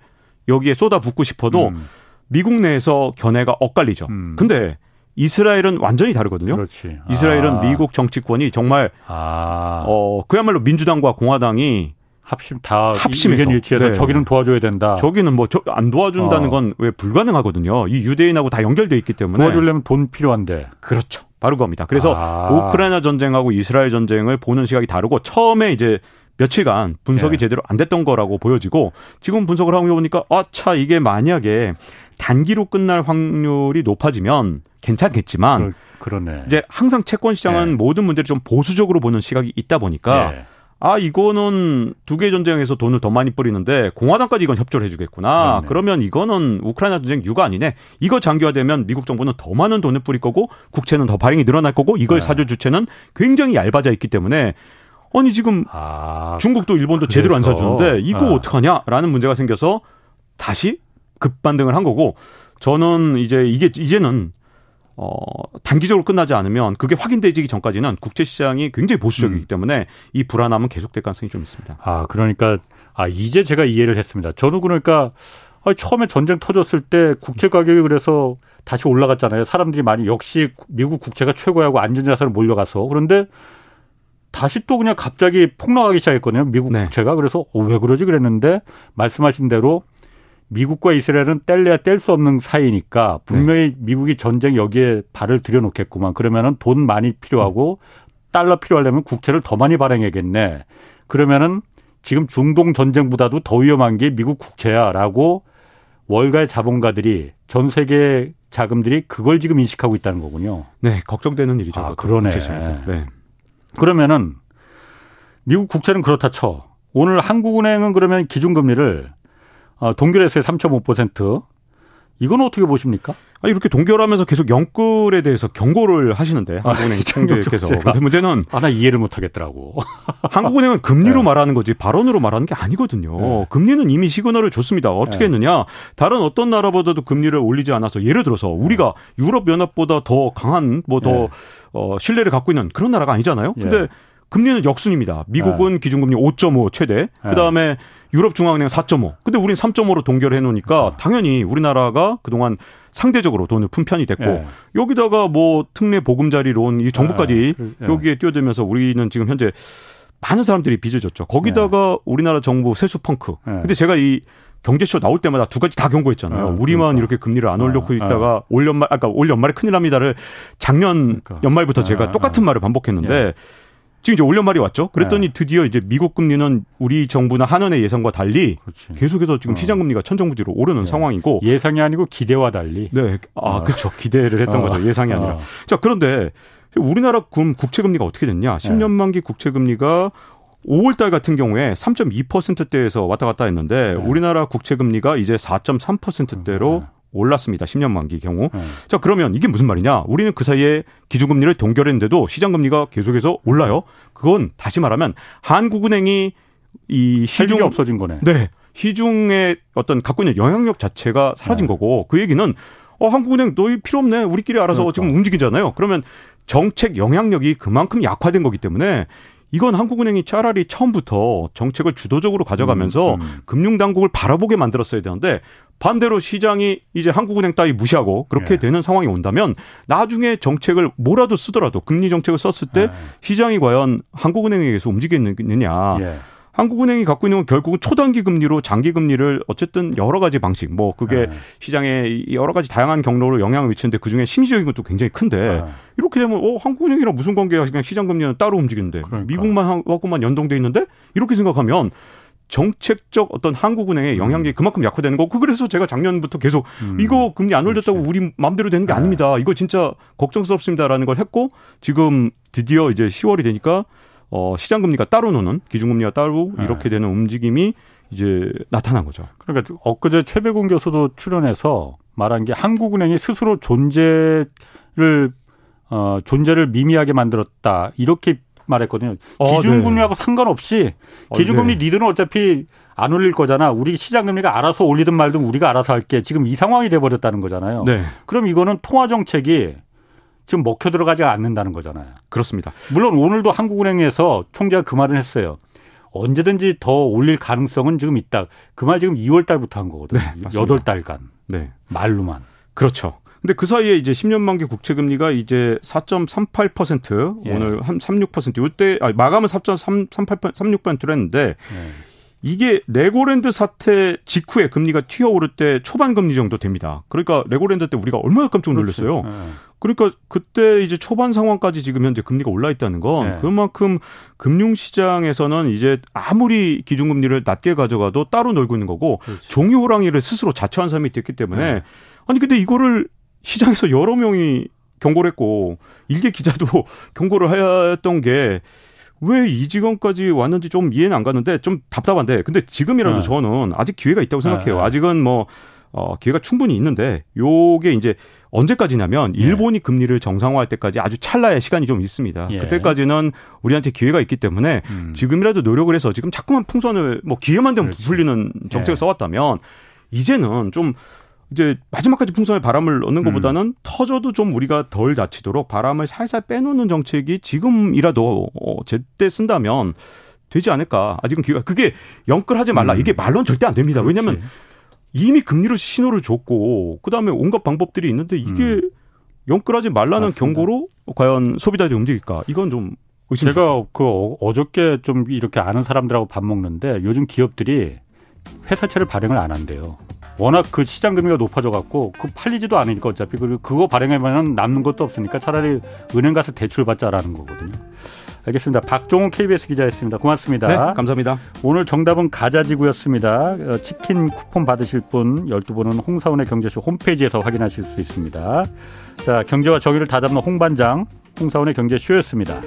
여기에 쏟아붓고 싶어도 음. 미국 내에서 견해가 엇갈리죠. 음. 근데 이스라엘은 완전히 다르거든요. 그렇지. 이스라엘은 아. 미국 정치권이 정말 아. 어 그야말로 민주당과 공화당이 합심 다 합심해서 일치해서 네. 저기는 도와줘야 된다. 저기는 뭐 안 도와준다는 어. 건왜 불가능하거든요. 이 유대인하고 다 연결돼 있기 때문에 도와주려면 돈 필요한데. 그렇죠. 바로 그겁니다. 그래서 아. 우크라이나 전쟁하고 이스라엘 전쟁을 보는 시각이 다르고 처음에 이제 며칠간 분석이 네. 제대로 안 됐던 거라고 보여지고 지금 분석을 하고 보니까 아차 이게 만약에 단기로 끝날 확률이 높아지면 괜찮겠지만 그러, 네 이제 항상 채권 시장은 네. 모든 문제를 좀 보수적으로 보는 시각이 있다 보니까 네. 아 이거는 두 개 전쟁에서 돈을 더 많이 뿌리는데 공화당까지 이건 협조를 해주겠구나. 네네. 그러면 이거는 우크라이나 전쟁 유가 아니네. 이거 장기화되면 미국 정부는 더 많은 돈을 뿌릴 거고 국채는 더 발행이 늘어날 거고 이걸 네. 사줄 주체는 굉장히 얇아져 있기 때문에 아니 지금 아, 중국도 일본도 그래서. 제대로 안 사주는데 이거 아. 어떡하냐라는 문제가 생겨서 다시 급반등을 한 거고 저는 이제 이게 이제는 어, 단기적으로 끝나지 않으면 그게 확인되기 전까지는 국제 시장이 굉장히 보수적이기 음. 때문에 이 불안함은 계속될 가능성이 좀 있습니다. 아, 그러니까 아, 이제 제가 이해를 했습니다. 저도 그러니까 아, 처음에 전쟁 터졌을 때 국채 가격이 그래서 다시 올라갔잖아요. 사람들이 많이 역시 미국 국채가 최고야고 안전자산으로 몰려가서 그런데 다시 또 그냥 갑자기 폭락하기 시작했거든요. 미국 네. 국채가 그래서 어, 왜 그러지 그랬는데 말씀하신 대로 미국과 이스라엘은 뗄래야 뗄 수 없는 사이니까 분명히 네. 미국이 전쟁 여기에 발을 들여놓겠구만. 그러면은 돈 많이 필요하고 달러 필요하려면 국채를 더 많이 발행해야겠네. 그러면은 지금 중동 전쟁보다도 더 위험한 게 미국 국채야라고 월가의 자본가들이 전 세계 자금들이 그걸 지금 인식하고 있다는 거군요. 네, 걱정되는 일이죠. 아, 그러네. 네. 그러면은 미국 국채는 그렇다 쳐. 오늘 한국은행은 그러면 기준금리를 어, 동결했어요. 3.5%. 이건 어떻게 보십니까? 아, 이렇게 동결하면서 계속 영끌에 대해서 경고를 하시는데 아, 한국은행 아, 총재께서 근데 문제는 아 나 이해를 못 하겠더라고. 한국은행은 금리로 네. 말하는 거지 발언으로 말하는 게 아니거든요. 네. 금리는 이미 시그널을 줬습니다. 어떻게 네. 했느냐? 다른 어떤 나라보다도 금리를 올리지 않아서 예를 들어서 우리가 네. 유럽 연합보다 더 강한 뭐더 네. 어, 신뢰를 갖고 있는 그런 나라가 아니잖아요. 근데 예. 금리는 역순입니다. 미국은 네. 기준금리 5.5 최대. 그다음에 유럽 중앙은행 4.5. 근데 우린 3.5로 동결해 놓으니까 당연히 우리나라가 그동안 상대적으로 돈을 푼 편이 됐고 예. 여기다가 뭐 특례 보금자리론 이 정부까지 예. 예. 여기에 뛰어들면서 우리는 지금 현재 많은 사람들이 빚을 졌죠. 거기다가 예. 우리나라 정부 세수 펑크. 예. 근데 제가 이 경제쇼 나올 때마다 두 가지 다 경고했잖아요. 어, 우리만 그러니까. 이렇게 금리를 안 올려고 어, 있다가 어. 올 연말 아까 올 연말에 큰일 납니다를 작년 그러니까. 연말부터 제가 똑같은 말을 반복했는데 예. 지금 이제 올 연말이 왔죠. 그랬더니 네. 드디어 이제 미국 금리는 우리 정부나 한원의 예상과 달리 그렇지. 계속해서 지금 어. 시장 금리가 천정부지로 오르는 네. 상황이고 예상이 아니고 기대와 달리. 네, 아 어. 그렇죠. 기대를 했던 어. 거죠. 예상이 아니라. 어. 자 그런데 우리나라 금 국채 금리가 어떻게 됐냐? 10년 만기 국채 금리가 5월 달 같은 경우에 3.2%대에서 왔다 갔다 했는데 네. 우리나라 국채 금리가 이제 4.3%대로 올랐습니다. 10년 만기 경우. 네. 자, 그러면 이게 무슨 말이냐? 우리는 그 사이에 기준금리를 동결했는데도 시장금리가 계속해서 올라요. 그건 다시 말하면 한국은행이 이 시중 없어진 거네. 네. 시중의 어떤 갖고 있는 영향력 자체가 사라진 네. 거고 그 얘기는 어 한국은행 너희 필요 없네. 우리끼리 알아서 그러니까. 지금 움직이잖아요. 그러면 정책 영향력이 그만큼 약화된 거기 때문에 이건 한국은행이 차라리 처음부터 정책을 주도적으로 가져가면서 음, 음. 금융당국을 바라보게 만들었어야 되는데 반대로 시장이 이제 한국은행 따위 무시하고 그렇게 예. 되는 상황이 온다면 나중에 정책을 뭐라도 쓰더라도 금리 정책을 썼을 때 예. 시장이 과연 한국은행에 의해서 움직이느냐. 예. 한국은행이 갖고 있는 건 결국은 초단기 금리로 장기 금리를 어쨌든 여러 가지 방식 뭐 그게 네. 시장에 여러 가지 다양한 경로로 영향을 미치는데 그중에 심리적인 것도 굉장히 큰데 네. 이렇게 되면 어 한국은행이랑 무슨 관계야 그냥 시장 금리는 따로 움직이는데 그러니까. 미국만 하고만 연동돼 있는데 이렇게 생각하면 정책적 어떤 한국은행의 영향력이 음. 그만큼 약화되는 거고 그래서 제가 작년부터 계속 음. 이거 금리 안 올렸다고 그렇지. 우리 마음대로 되는 게 네. 아닙니다. 이거 진짜 걱정스럽습니다라는 걸 했고 지금 드디어 이제 10월이 되니까 어, 시장 금리가 따로 노는 기준금리가 따로 네. 이렇게 되는 움직임이 이제 나타난 거죠. 그러니까 엊그제 최백운 교수도 출연해서 말한 게 한국은행이 스스로 존재를 어, 존재를 미미하게 만들었다 이렇게 말했거든요. 어, 기준금리하고 네. 상관없이 어, 기준금리 어, 네. 니들은 어차피 안 올릴 거잖아. 우리 시장금리가 알아서 올리든 말든 우리가 알아서 할게. 지금 이 상황이 돼 버렸다는 거잖아요. 네. 그럼 이거는 통화 정책이 지금 먹혀 들어가지 않는다는 거잖아요. 그렇습니다. 물론 오늘도 한국은행에서 총재가 그 말을 했어요. 언제든지 더 올릴 가능성은 지금 있다. 그 말 지금 2월 달부터 한 거거든요. 네, 8달간. 네. 말로만. 그렇죠. 근데 그 사이에 이제 10년 만기 국채 금리가 이제 4.38% 예. 오늘 한 36% 요때 아 마감은 4.38 36%로 했는데 예. 이게 레고랜드 사태 직후에 금리가 튀어오를 때 초반 금리 정도 됩니다. 그러니까 레고랜드 때 우리가 얼마나 깜짝 놀랐어요. 네. 그러니까 그때 이제 초반 상황까지 지금 현재 금리가 올라 있다는 건 네. 그만큼 금융 시장에서는 이제 아무리 기준금리를 낮게 가져가도 따로 놀고 있는 거고 그렇지. 종이 호랑이를 스스로 자처한 사람이 됐기 때문에 네. 아니 근데 이거를 시장에서 여러 명이 경고를 했고 일개 기자도 경고를 했던 게 왜이 직원까지 왔는지 좀 이해는 안 가는데 좀 답답한데 근데 지금이라도 네. 저는 아직 기회가 있다고 생각해요. 네. 아직은 뭐 어, 기회가 충분히 있는데 요게 이제 언제까지냐면 예. 일본이 금리를 정상화할 때까지 아주 찰나의 시간이 좀 있습니다. 예. 그때까지는 우리한테 기회가 있기 때문에 음. 지금이라도 노력을 해서 지금 자꾸만 풍선을 뭐 기회만 되면 부풀리는 정책을 예. 써왔다면 이제는 좀 이제 마지막까지 풍선에 바람을 넣는 것보다는 음. 터져도 좀 우리가 덜 다치도록 바람을 살살 빼놓는 정책이 지금이라도 어, 제때 쓴다면 되지 않을까. 아직은 기회가 그게 영끌하지 말라. 음. 이게 말로는 절대 안 됩니다. 왜냐하면 이미 금리로 신호를 줬고 그다음에 온갖 방법들이 있는데 이게 음. 영끌하지 말라는 맞습니다. 경고로 과연 소비자들이 움직일까? 이건 좀 제가 그 어, 어저께 좀 이렇게 아는 사람들하고 밥 먹는데 요즘 기업들이 회사채를 발행을 안 한대요. 워낙 그 시장 금리가 높아져 갖고 그 팔리지도 않으니까 어차피 그리고 그거 발행하면 남는 것도 없으니까 차라리 은행 가서 대출 받자라는 거거든요. 알겠습니다. 박종훈 KBS 기자였습니다. 고맙습니다. 네, 감사합니다. 오늘 정답은 가자지구였습니다. 어, 치킨 쿠폰 받으실 분 12분은 홍사원의 경제쇼 홈페이지에서 확인하실 수 있습니다. 자, 경제와 정의를 다잡는 홍반장, 홍사원의 경제쇼였습니다.